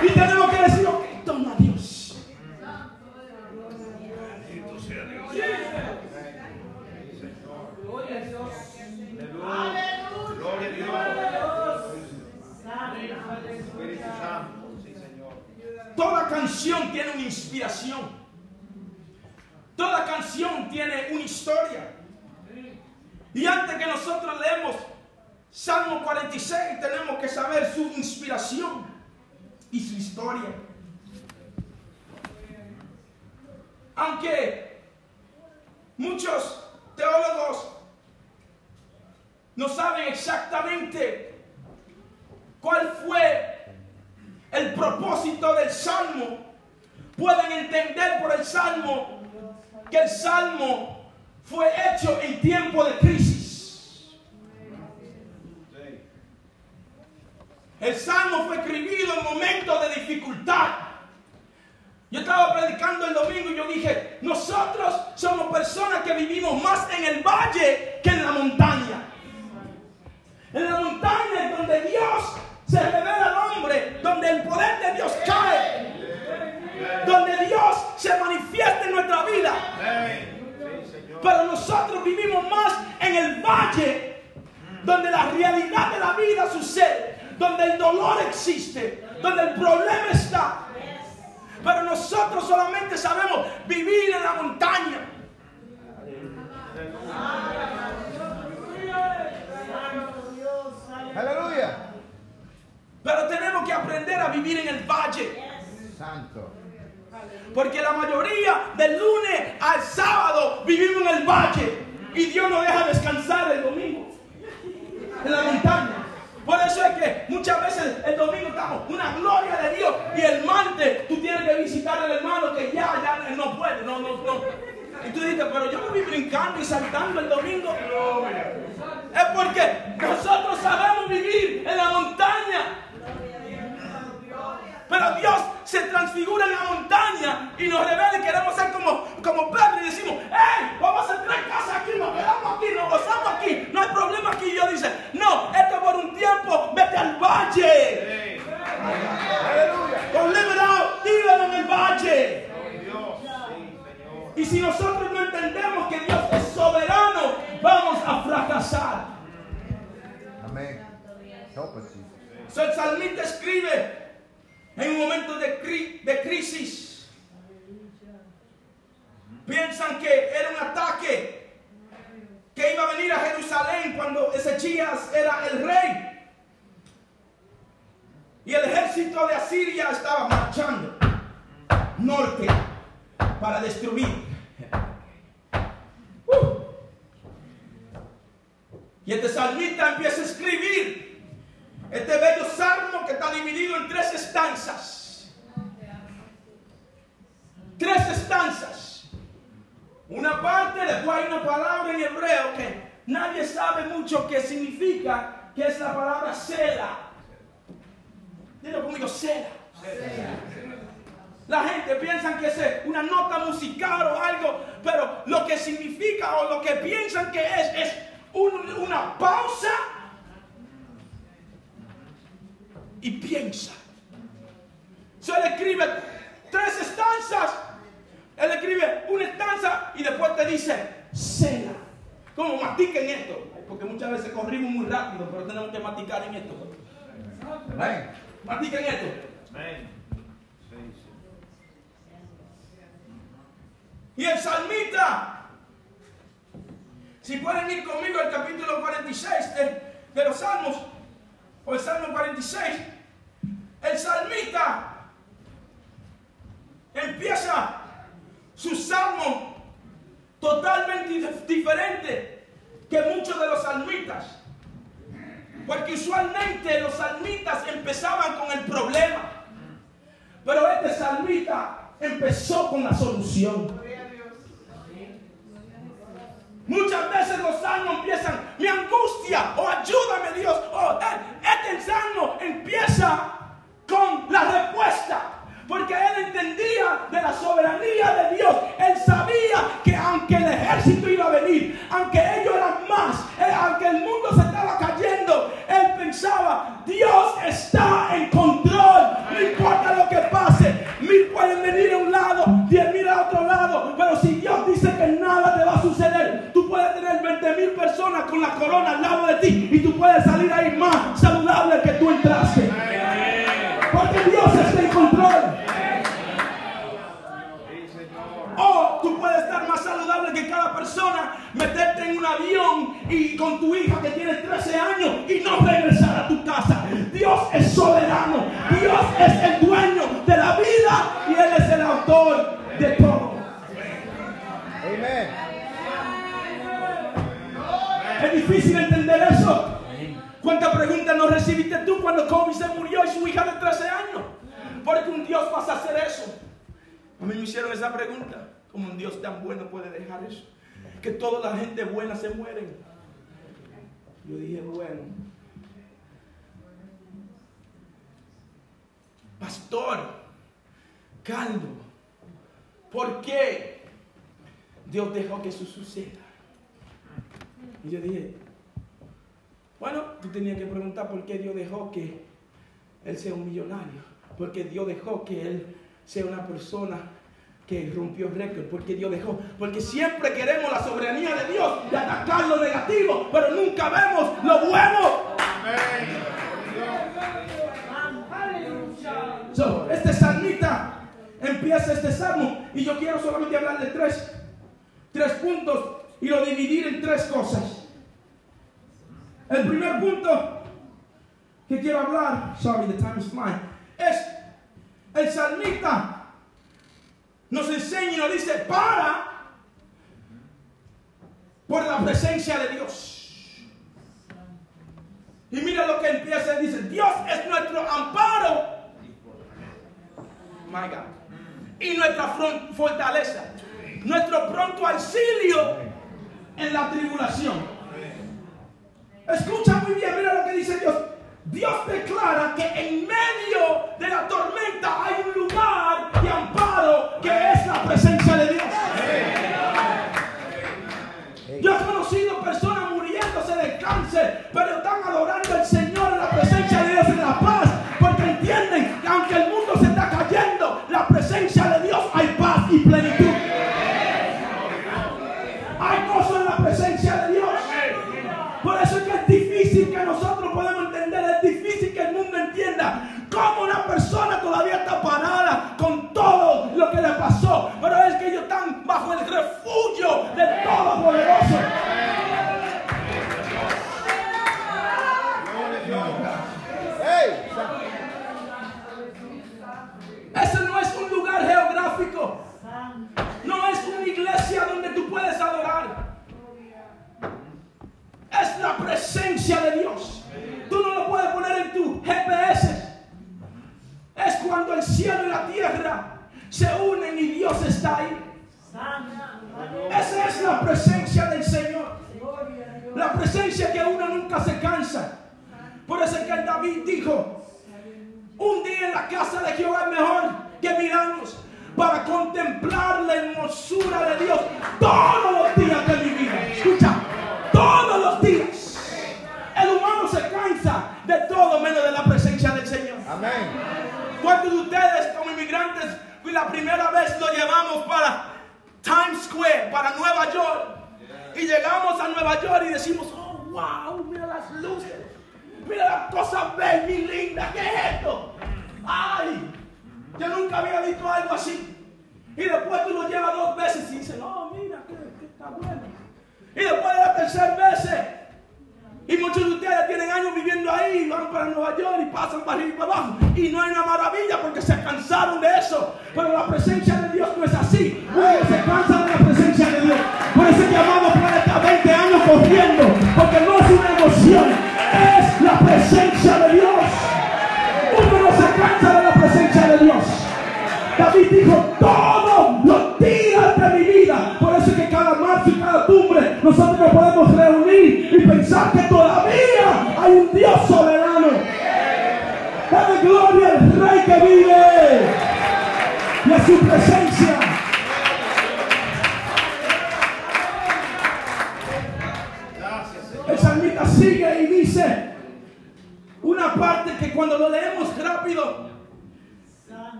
Y tenemos que decir, ok, toma Dios. Gloria a Dios. Espíritu Santo. Sí, Señor. Toda canción tiene una inspiración. Toda canción tiene una historia. Y antes que nosotros leemos Salmo 46, tenemos que saber su inspiración y su historia. Aunque muchos teólogos no saben exactamente cuál fue el propósito del salmo, pueden entender por el salmo que el salmo fue hecho en tiempo de crisis. El salmo fue escribido en momentos de dificultad. Yo estaba predicando el domingo y yo dije, nosotros somos personas que vivimos más en el valle que en la montaña. En la montaña es donde Dios se revela al hombre, donde el poder de Dios cae, donde Dios se manifiesta en nuestra vida. Pero nosotros vivimos más en el valle, donde la realidad de la vida sucede, donde el dolor existe, donde el problema está. Pero nosotros solamente sabemos vivir en la montaña. Aleluya. Pero tenemos que aprender a vivir en el valle. Santo. Porque la mayoría del lunes al sábado vivimos en el valle. Y Dios nos deja descansar el domingo. En la montaña. Por eso es que muchas veces el domingo estamos una gloria de Dios. Y el martes tú tienes que visitar al hermano que ya, ya no puede. No, no, no. Y tú dices, pero yo me vi brincando y saltando el domingo. Es porque nosotros sabemos vivir en la montaña. Pero Dios se transfigura en la montaña y nos revela y queremos ser como, como Pedro y decimos, ¡Hey! Vamos a hacer tres casas aquí, nos quedamos aquí, nos gozamos aquí, no hay problema aquí. Y Dios dice, no, esto es por un tiempo, vete al valle. Con live it out, vívelo en el valle. Y si nosotros no entendemos que Dios es soberano, vamos a fracasar. Amén. Jesus. So, el salmista escribe en un momento de, cri- de crisis. Piensan que era un ataque que iba a venir a Jerusalén cuando Ezequías era el rey. Y el ejército de Asiria estaba marchando norte para destruir. Y este salmista empieza a escribir este bello salmo que está dividido en tres estanzas. Tres estanzas. Una parte, después hay una palabra en hebreo que nadie sabe mucho qué significa, que es la palabra cela. Dilo conmigo, cela. La gente piensa que es una nota musical o algo, pero lo que significa o lo que piensan que es es un- una pausa y piensa. escribe tres estanzas. Él escribe una estanza y después te dice, cena. Como matiquen esto. Porque muchas veces corrimos muy rápido, pero tenemos que maticar en esto. Amén. Matiquen esto. Y el salmista, si pueden ir conmigo al capítulo 46 de, los Salmos, o el Salmo 46, el salmista empieza su salmo totalmente dif- diferente que muchos de los salmitas. Porque usualmente los salmitas empezaban con el problema. Pero este salmita empezó con la solución. Muchas veces los salmos empiezan, mi angustia, o ayúdame Dios, o eh, este empieza con la respuesta. Porque él entendía de la soberanía de Dios. Él sabía que aunque el ejército iba a venir, aunque ellos eran más, eh, aunque el mundo se estaba cayendo, él pensaba, Dios está en control. No importa lo que pase, mil pueden venir a un lado, diez con la corona al lado de ti y tú puedes salir ahí más saludable que tú entraste. Porque Dios está en control. O tú puedes estar más saludable que cada persona, meterte en un avión y con tu hija que tiene 13 años y no regresar a tu casa. Dios es soberano. Dios es el dueño de la vida y Él es el autor de todo. Amen. Es difícil entender eso. ¿Cuántas preguntas no recibiste tú cuando Kobe se murió y su hija de 13 años? Porque un Dios vas a hacer eso. A mí me hicieron esa pregunta. ¿Cómo un Dios tan bueno puede dejar eso? Que toda la gente buena se mueren. Yo dije, bueno. Pastor, caldo. ¿Por qué Dios dejó que eso suceda? Y yo dije, bueno, tú tenías que preguntar por qué Dios dejó que él sea un millonario. Porque Dios dejó que él sea una persona que rompió récord. Porque Dios dejó. Porque siempre queremos la soberanía de Dios y atacar lo negativo, pero nunca vemos lo bueno. So, este salmita empieza este salmo y yo quiero solamente hablar de tres, tres puntos y lo dividir en tres cosas. El primer punto que quiero hablar, sorry, the time is flying, es el salmita nos enseña nos dice, para por la presencia de Dios. Y mira lo que empieza dice, Dios es nuestro amparo. My God. Y nuestra fortaleza. Nuestro pronto auxilio en la tribulación. Escucha muy bien, mira lo que dice Dios. Dios declara que en medio de la tormenta hay un lugar de amparo que es la presencia de Dios. Yo he conocido personas muriéndose de cáncer, pero están adorando al Señor en la presencia refugio del Todopoderoso.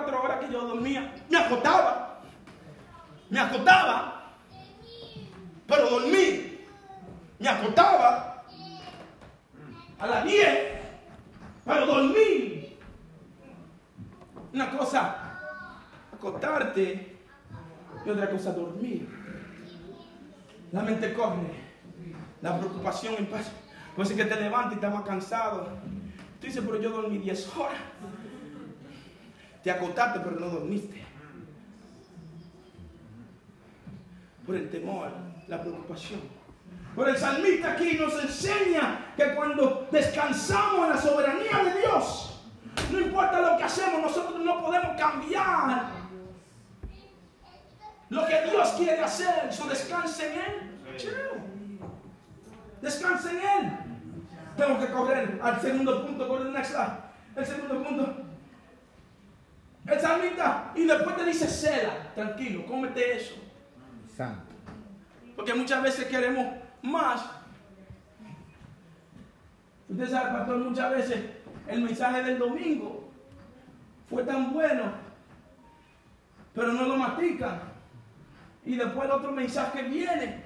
cuatro horas que yo dormía, me acostaba. Me acostaba. Pero dormí. Me acostaba. A las 10. Pero dormí. Una cosa, acostarte. Y otra cosa, dormir. La mente corre. La preocupación en paz. Puede ser que te levantes y estás más cansado. Tú dices, pero yo dormí 10 horas. Te acostaste pero no dormiste. Por el temor, la preocupación. Por el salmista aquí nos enseña que cuando descansamos en la soberanía de Dios, no importa lo que hacemos, nosotros no podemos cambiar lo que Dios quiere hacer. So descansa en Él. Descansa en Él. Tengo que correr al segundo punto, next slide. El segundo punto. Esa mitad. Y después te dice cela. Tranquilo, cómete eso. Santo. Porque muchas veces queremos más. Usted sabe, pastor, muchas veces el mensaje del domingo fue tan bueno, pero no lo mastican. Y después el otro mensaje viene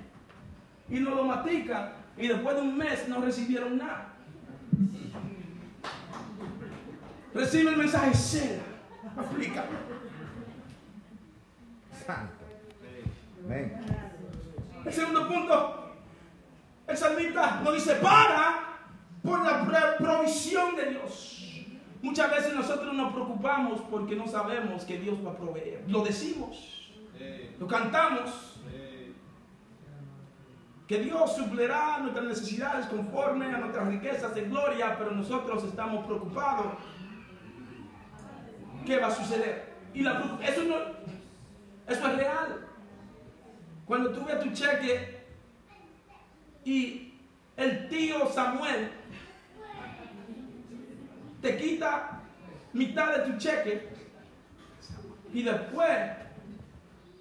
y no lo mastican. Y después de un mes no recibieron nada. Recibe el mensaje cera aplica. Santo. El segundo punto, el salmista nos dice, para por la provisión de Dios. Muchas veces nosotros nos preocupamos porque no sabemos que Dios va a proveer. Lo decimos, lo cantamos, que Dios suplirá nuestras necesidades conforme a nuestras riquezas de gloria, pero nosotros estamos preocupados. ¿Qué va a suceder? Y la eso, no, eso es real. Cuando tú ves tu cheque y el tío Samuel te quita mitad de tu cheque y después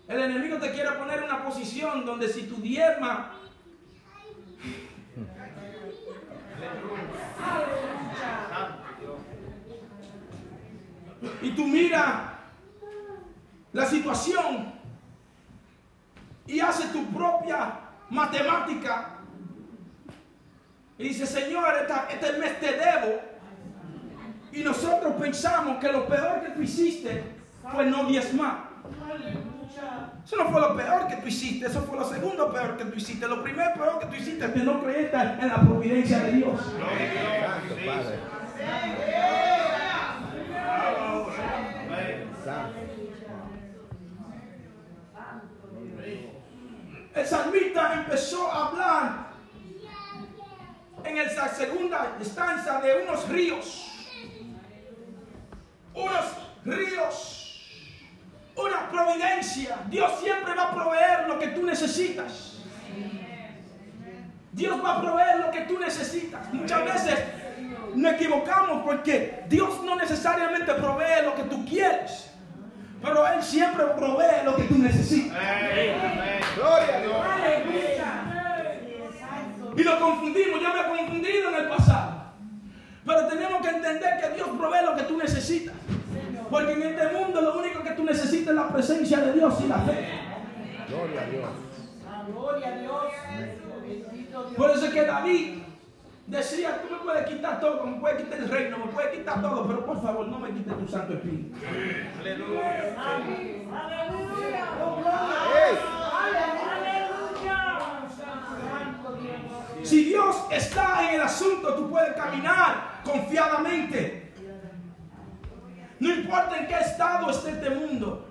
el enemigo te quiere poner en una posición donde si tu diezma y tú miras la situación y haces tu propia matemática y dices, Señor, esta- este mes te debo. Y nosotros pensamos que lo peor que tú hiciste fue no diezmar. Eso no fue lo peor que tú hiciste, eso fue lo segundo peor que tú hiciste. Lo primero peor que tú hiciste es que no creíste en la providencia de Dios. Padre. El salmista empezó a hablar en esa segunda estancia de unos ríos. Unos ríos. Una providencia. Dios siempre va a proveer lo que tú necesitas. Dios va a proveer lo que tú necesitas. Muchas veces nos equivocamos porque Dios no necesariamente provee lo que tú quieres. Pero Él siempre provee lo que tú necesitas. Gloria a Dios. Y lo confundimos, yo me he confundido en el pasado. Pero tenemos que entender que Dios provee lo que tú necesitas. Porque en este mundo lo único que tú necesitas es la presencia de Dios y la fe. Gloria a Dios. Gloria a Dios. Por eso es que David decía, tú me puedes quitar todo, me puedes quitar el reino, me puedes quitar todo, pero por favor no me quites tu Santo Espíritu. Aleluya. Aleluya. Dios. Si Dios está en el asunto, tú puedes caminar confiadamente. No importa en qué estado esté este mundo.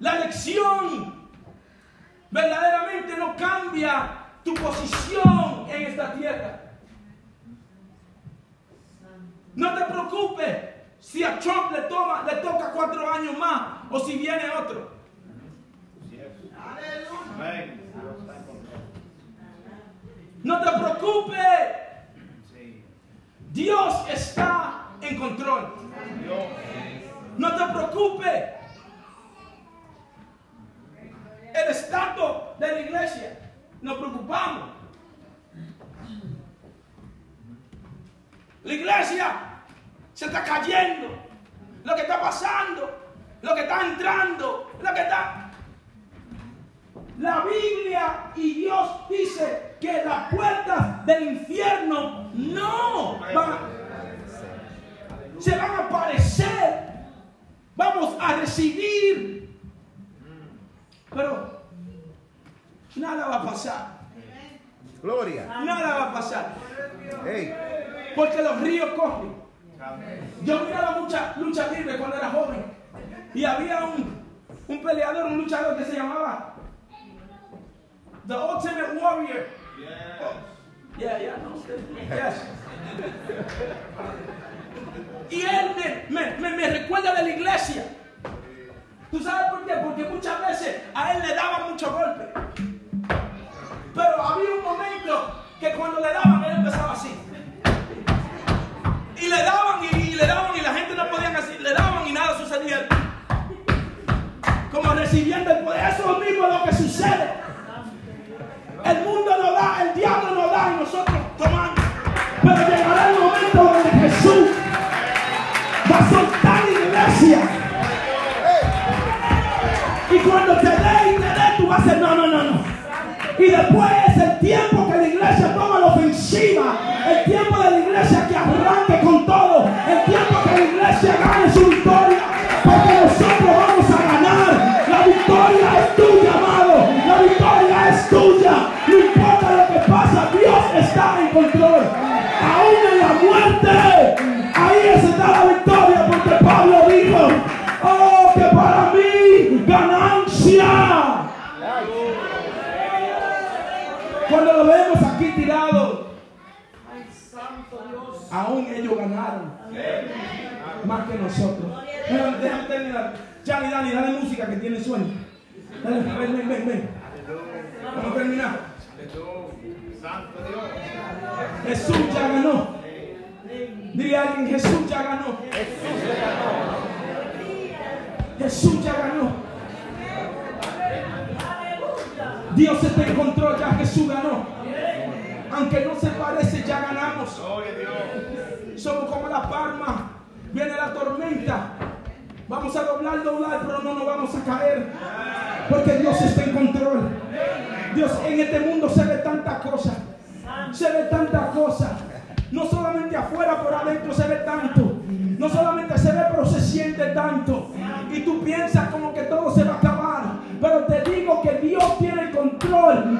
La elección verdaderamente no cambia tu posición en esta tierra. No te preocupes si a Trump le, toma, le toca cuatro años más o si viene otro. No te preocupes. Dios está en control. No te preocupes. El estado de la iglesia. Nos preocupamos. La iglesia se está cayendo. Lo que está pasando. Lo que está entrando. Lo que está... La Biblia y Dios dice que las puertas del infierno no van a, se van a aparecer. Vamos a recibir. Pero nada va a pasar. Gloria. Nada va a pasar. ¡Ey! Porque los ríos corren. Yo miraba mucha lucha libre cuando era joven. Y había un, un peleador, un luchador que se llamaba The Ultimate Warrior. Oh, yeah, yeah, no. Yes. Y él me, me, me, me recuerda de la iglesia. ¿Tú sabes por qué? Porque muchas veces a él le daban mucho golpe. Pero había un momento que cuando le daban, él empezaba así. Y le daban y, le daban y la gente no podía así. Le daban y nada sucedía. Como recibiendo el poder. Eso mismo es lo que sucede. El mundo no da, el diablo no da y nosotros tomamos. Pero llegará el momento donde Jesús va a soltar iglesia. Y cuando te dé y te dé, tú vas a decir, no, no, no, no. Y después es el tiempo que la iglesia toma la ofensiva. El tiempo de la iglesia que arranque con todo. El tiempo que la iglesia gane su victoria. Porque nosotros vamos a ganar. La victoria es tuya, amado. La victoria es tuya. No importa lo que pasa, Dios está en control. Aún en la muerte, ahí está la victoria. Porque Pablo dijo, oh, que para mí ganancia. Cuando lo vemos aquí tirado, aún ellos ganaron más que nosotros. Déjame, déjame terminar. Chani, Dani, dale música que tiene sueño. Dale, ven, ven, ven, ven. Vamos a terminar. Jesús ya ganó. Dile a alguien, Jesús ya ganó. Jesús ya ganó. Dios está en control, ya Jesús ganó. Aunque no se parece, ya ganamos. Somos como la palma. Viene la tormenta. Vamos a doblar, doblar, pero no nos vamos a caer. Porque Dios está en control. Dios, en este mundo se ve tanta cosa. Se ve tanta cosa. No solamente afuera, por adentro se ve tanto. No solamente se ve, pero se siente tanto. Y tú piensas como que todo se va a acabar. Pero te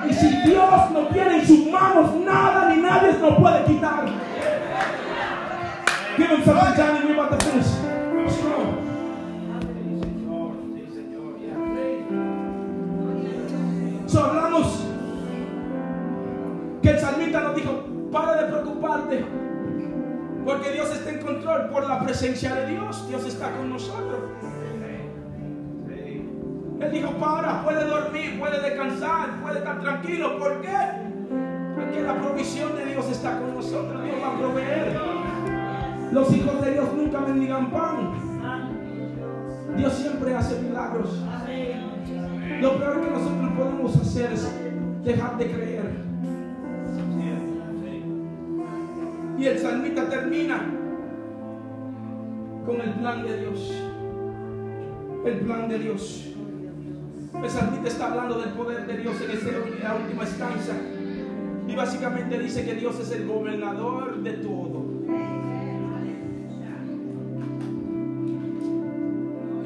Y si Dios no tiene en sus manos nada ni nadie nos puede quitar. Give him something, Johnny. We're about to finish. Que el salmista nos dijo, para de preocuparte, porque Dios está en control por la presencia de Dios. Dios está con nosotros. Él dijo, para, puede dormir, puede descansar, puede estar tranquilo. ¿Por qué? Porque la provisión de Dios está con nosotros. Dios va a proveer. Los hijos de Dios nunca mendigan pan. Dios siempre hace milagros. Lo peor que nosotros podemos hacer es dejar de creer. Y el salmista termina con el plan de Dios. El plan de Dios. El salmista está hablando del poder de Dios en esa última estancia. Y básicamente dice que Dios es el gobernador de todo.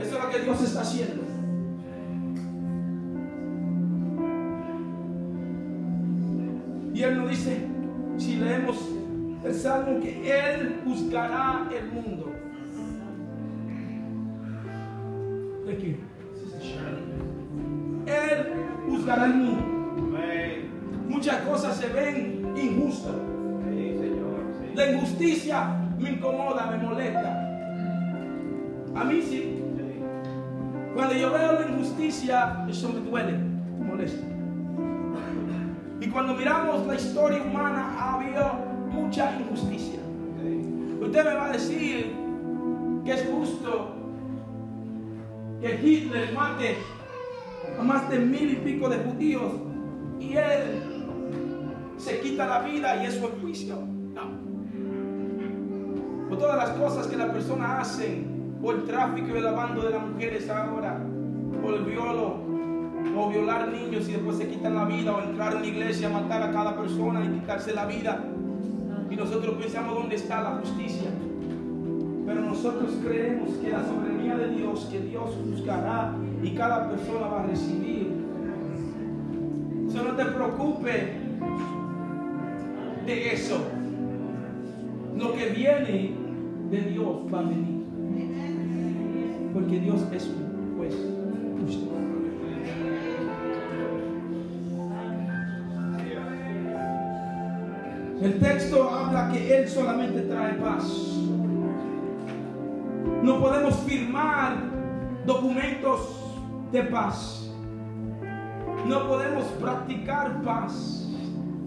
Eso es lo que Dios está haciendo. Y Él nos dice, si leemos el salmo, que Él juzgará el mundo. Injusticia me incomoda, me molesta. A mí sí. Cuando yo veo la injusticia, eso me duele, me molesta. Y cuando miramos la historia humana, ha habido mucha injusticia. Usted me va a decir que es justo que Hitler mate a más de mil y pico de judíos y él se quita la vida y eso es juicio. Por todas las cosas que las personas hacen, por el tráfico y el lavando de las mujeres ahora, por el violo, o violar niños y después se quitan la vida, o entrar en una iglesia, matar a cada persona y quitarse la vida. Y nosotros pensamos dónde está la justicia. Pero nosotros creemos que la soberanía de Dios, que Dios juzgará y cada persona va a recibir. Eso no te preocupe de eso. Lo que viene de Dios va a venir. Porque Dios es un juez justo. El texto habla que Él solamente trae paz. No podemos firmar documentos de paz. No podemos practicar paz.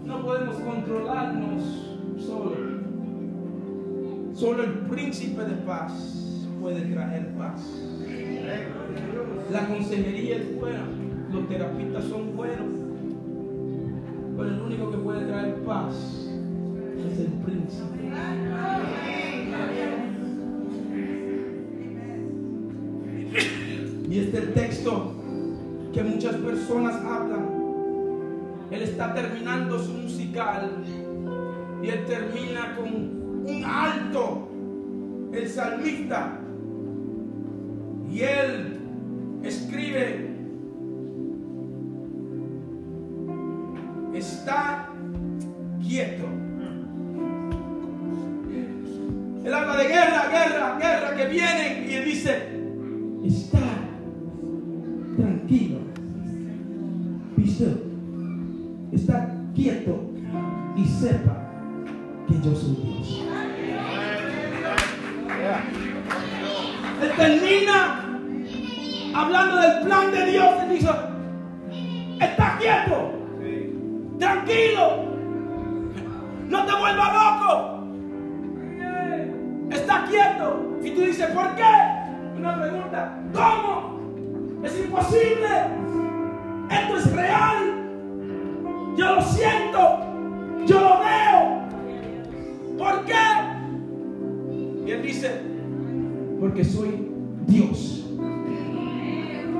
No podemos controlarnos solo. Solo el príncipe de paz puede traer paz. La consejería es buena. Los terapistas son buenos. Pero el único que puede traer paz es el príncipe. Y este texto que muchas personas hablan Él está terminando su musical y él termina con un alto, el salmista. Y él escribe, está quieto. Él habla de guerra, guerra, guerra que vienen y él dice, está tranquilo. Still. Está quieto y sepa que yo soy plan de Dios. Él dice, está quieto, tranquilo, no te vuelvas loco. Está quieto. Y tú dices, ¿por qué? Una pregunta, ¿cómo? Es imposible. Esto es real. Yo lo siento. Yo lo veo. ¿Por qué? Y él dice, porque soy Dios.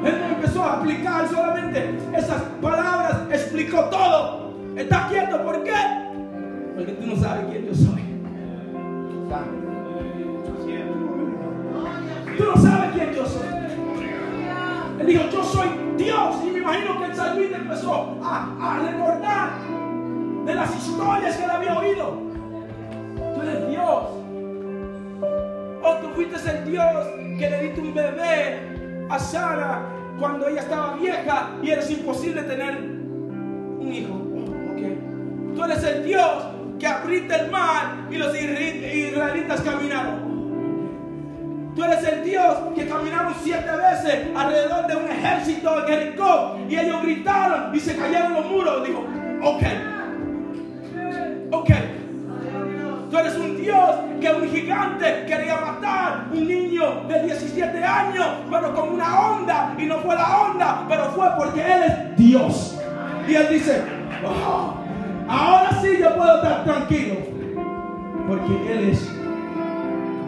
Él empezó a aplicar solamente esas palabras, explicó todo. Está quieto, ¿por qué? Porque tú no sabes quién yo soy. Tú no sabes quién yo soy. Él dijo, yo soy Dios. Y me imagino que el salmista empezó a, a recordar de las historias que él había oído. Tú eres Dios. O tú fuiste el Dios que le diste un bebé a Sara cuando ella estaba vieja y era imposible tener un hijo. Tú eres el Dios que abriste el mar y los isra- israelitas caminaron. Tú eres el Dios que caminaron siete veces alrededor de un ejército en Jericó y ellos gritaron y se cayeron los muros. Dijo, ok, ok. Tú eres un Dios que un gigante quería matar un niño de 17 años, pero con una onda. Y no fue la onda, pero fue porque Él es Dios. Y Él dice, "Oh, ahora sí yo puedo estar tranquilo, porque Él es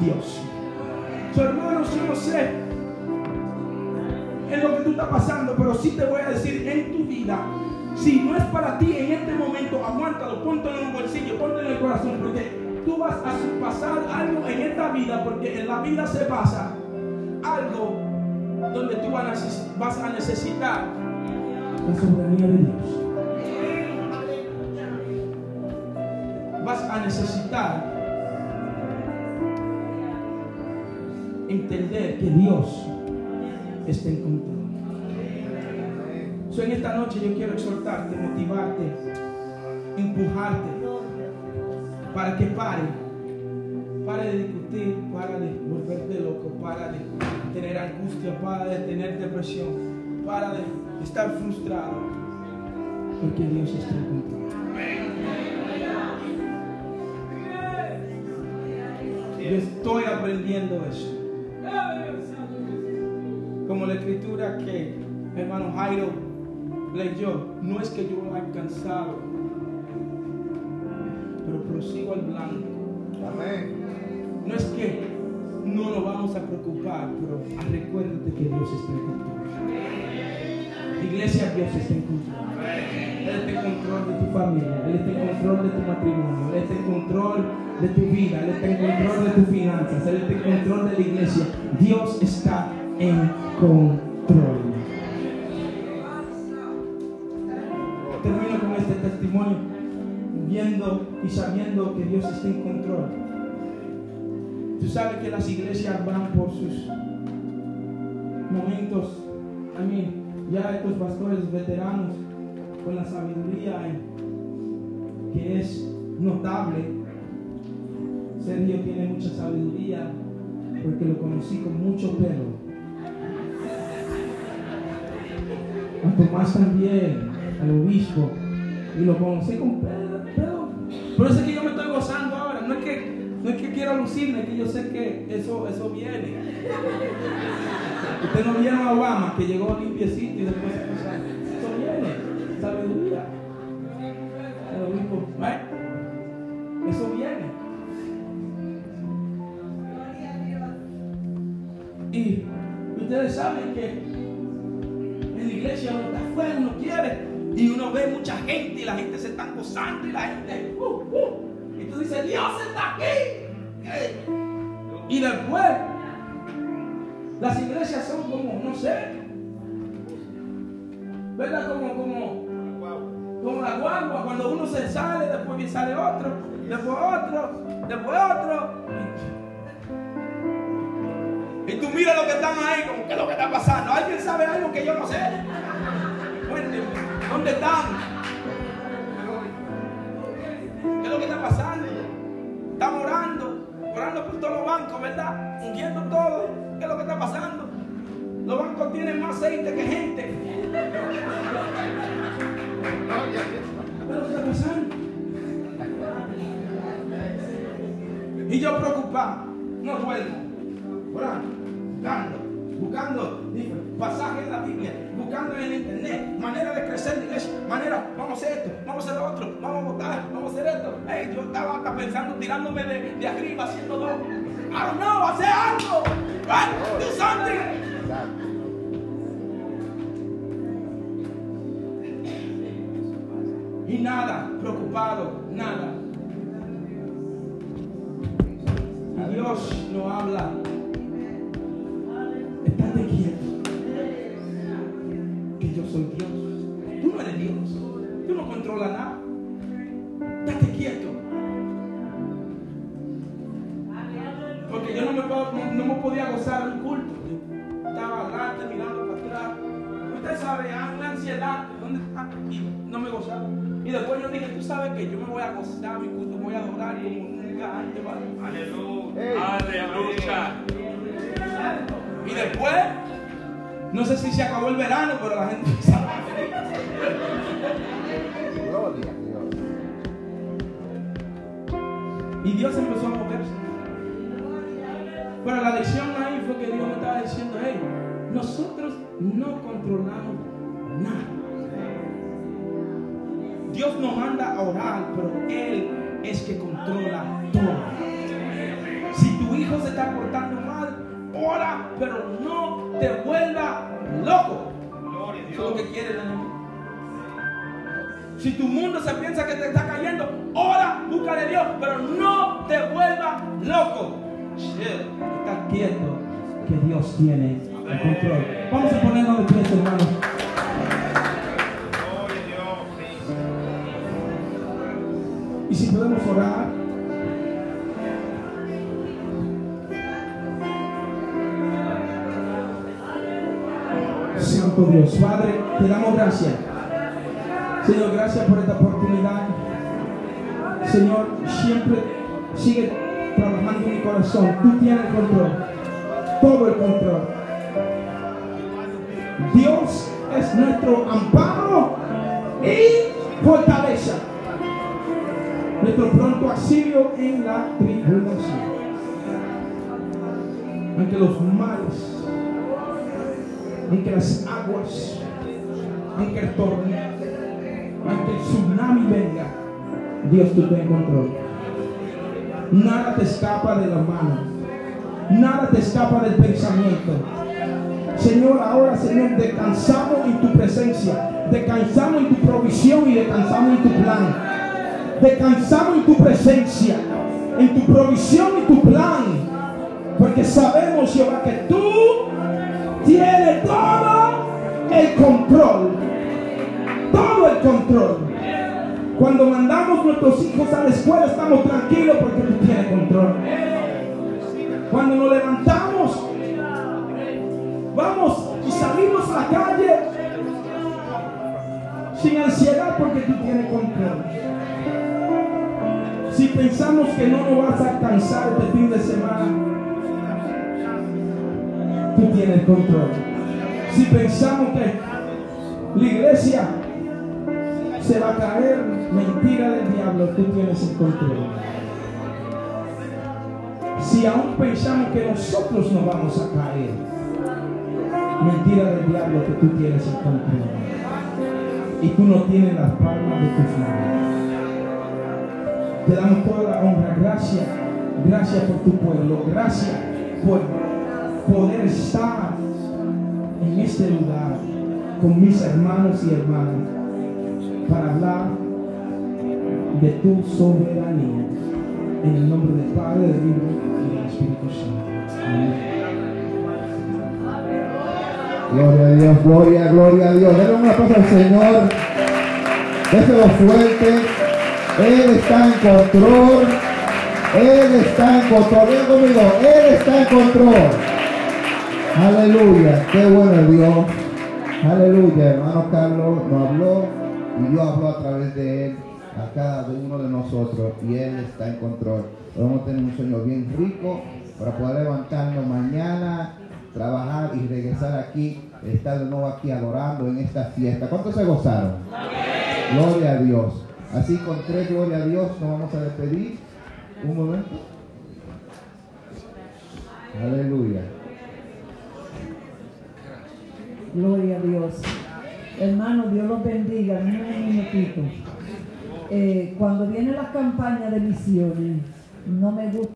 Dios. So, hermanos, yo no sé en lo que tú estás pasando, pero sí te voy a decir en tu vida. Si no es para ti en este momento, aguántalo, póntelo en un bolsillo, póntelo en el corazón, porque tú vas a pasar algo en esta vida, porque en la vida se pasa algo donde tú vas a necesitar la soberanía de Dios. Vas a necesitar entender que Dios está en control. So, en esta noche yo quiero exhortarte, motivarte, empujarte para que pare. Pare de discutir, para de volverte loco, para de tener angustia, para de tener depresión, para de estar frustrado. Porque Dios está control. Yo estoy aprendiendo eso. Como la escritura que hermano Jairo leyó, no es que yo haya prosigo al blanco. Amén. No es que no nos vamos a preocupar, pero recuérdate que Dios está en control. Iglesia, Dios está en control. Él está en control de tu familia, Él está en control de tu matrimonio, Él está en control de tu vida, Él está en control de tus finanzas, Él está en control de la iglesia. Dios está en control. Y sabiendo que Dios está en control. Tú sabes que las iglesias van por sus momentos, a mí, ya estos pastores veteranos, con la sabiduría en- que es notable. Sergio tiene mucha sabiduría porque lo conocí con mucho pelo. A Tomás también, al obispo, y lo conocí con pelo. Por eso es que yo me estoy gozando ahora. No es que, no es que quiero lucirme, que yo sé que eso, eso viene. Ustedes no vieron a Obama que llegó limpiecito y después se puso- Eso viene, sabiduría. ¿eh? Eso viene. Y ustedes saben que en la iglesia no está afuera, no quiere. Y uno ve mucha gente y la gente se está gozando y la gente. uh, uh. y tú dices, Dios está aquí. Eh. Y después, las iglesias son como, no sé, ¿verdad? Como, como, como la guagua, cuando uno se sale, después sale otro, después otro, después otro. Y tú miras lo que están ahí, como que es lo que está pasando. ¿Alguien sabe algo que yo no sé? ¿Dónde están? ¿Qué es lo que está pasando? Estamos orando, orando por todos los bancos, ¿verdad? Ungiendo todo. ¿Qué es lo que está pasando? Los bancos tienen más aceite que gente. ¿Qué es lo que está pasando? Y yo preocupado, no duermo, orando, buscando, buscando pasajes en la Biblia, buscando en internet, manera de crecer la iglesia, manera, vamos a hacer esto, vamos a hacer lo otro, vamos a votar, vamos a hacer esto. Ey, yo estaba hasta pensando, tirándome de, arriba, haciendo dos. I don't know, hacer algo. Right? Do something. Y nada, preocupado, nada. Dios no habla. Estate Dios. Tú no controlas nada. Estate quieto. Porque yo no me, puedo- no, no me podía gozar un culto. Estaba adelante mirando para atrás. Usted sabe, ah, una ansiedad. ¿Dónde está? Y no me gozaba. Y después yo dije, tú sabes que yo me voy a gozar mi culto, voy a adorar y nunca antes. ¿vale? Aleluya. Aleluya. Y después, no sé si se acabó el verano, pero la gente sabe. Y Dios empezó a moverse. Pero la lección ahí fue que Dios me estaba diciendo, hey, nosotros no controlamos nada. Dios nos manda a orar, pero Él es que controla todo. Si tu hijo se está portando ora, pero no te vuelva loco. Eso es lo que quiere el enemigo. Si tu mundo se piensa que te está cayendo, ora, busca de Dios, pero no te vuelvas loco. Está quieto, que Dios tiene el control. Vamos a ponernos de pie, hermanos. Y si podemos orar. Gracias. Señor, gracias por esta oportunidad. Señor, siempre sigue trabajando en mi corazón. Tú tienes el control, todo el control. Dios es nuestro amparo y fortaleza. Nuestro pronto auxilio en la tribulación. Aunque los mares, aunque las aguas, aunque el tornado, aunque el tsunami venga, Dios tú ten control. Nada te escapa de la mano. Nada te escapa del pensamiento. Señor, ahora, Señor, descansamos en tu presencia. Descansamos en tu provisión y descansamos en tu plan. Descansamos en tu presencia, en tu provisión y tu plan. Porque sabemos, Jehová, que tú tienes todo el control. Todo el control. Cuando mandamos nuestros hijos a la escuela estamos tranquilos porque tú tienes control. Cuando nos levantamos, vamos y salimos a la calle sin ansiedad porque tú tienes control. Si pensamos que no nos vas a alcanzar este fin de semana, tú tienes control. Si pensamos que la iglesia se va a caer, mentira del diablo, tú tienes el control. Si aún pensamos que nosotros nos vamos a caer, mentira del diablo que tú tienes el control. Y tú no tienes las palmas de tus manos. Te damos toda la honra. Gracias. Gracias por tu pueblo. Gracias por poder estar en este lugar con mis hermanos y hermanas. para hablar de tu soberanía. En el nombre del Padre, del Hijo y del Espíritu Santo. Gloria a Dios, gloria, gloria a Dios. Denle un aplauso al Señor. Déselo fuerte. Él está en control. Él está en control. Ven conmigo. Él está en control. Aleluya. Qué bueno es Dios. Aleluya. Hermano Carlos nos habló y Dios habló a través de él a cada uno de nosotros y Él está en control. Vamos a tener un sueño bien rico para poder levantarnos mañana, trabajar y regresar aquí, estar de nuevo aquí adorando en esta fiesta. ¿Cuántos se gozaron? Gloria a Dios. Así con tres gloria a Dios nos vamos a despedir. Un momento. Aleluya. Gloria a Dios. Hermano, Dios los bendiga. Dame un. Eh, cuando viene la campaña de misiones, no me gusta.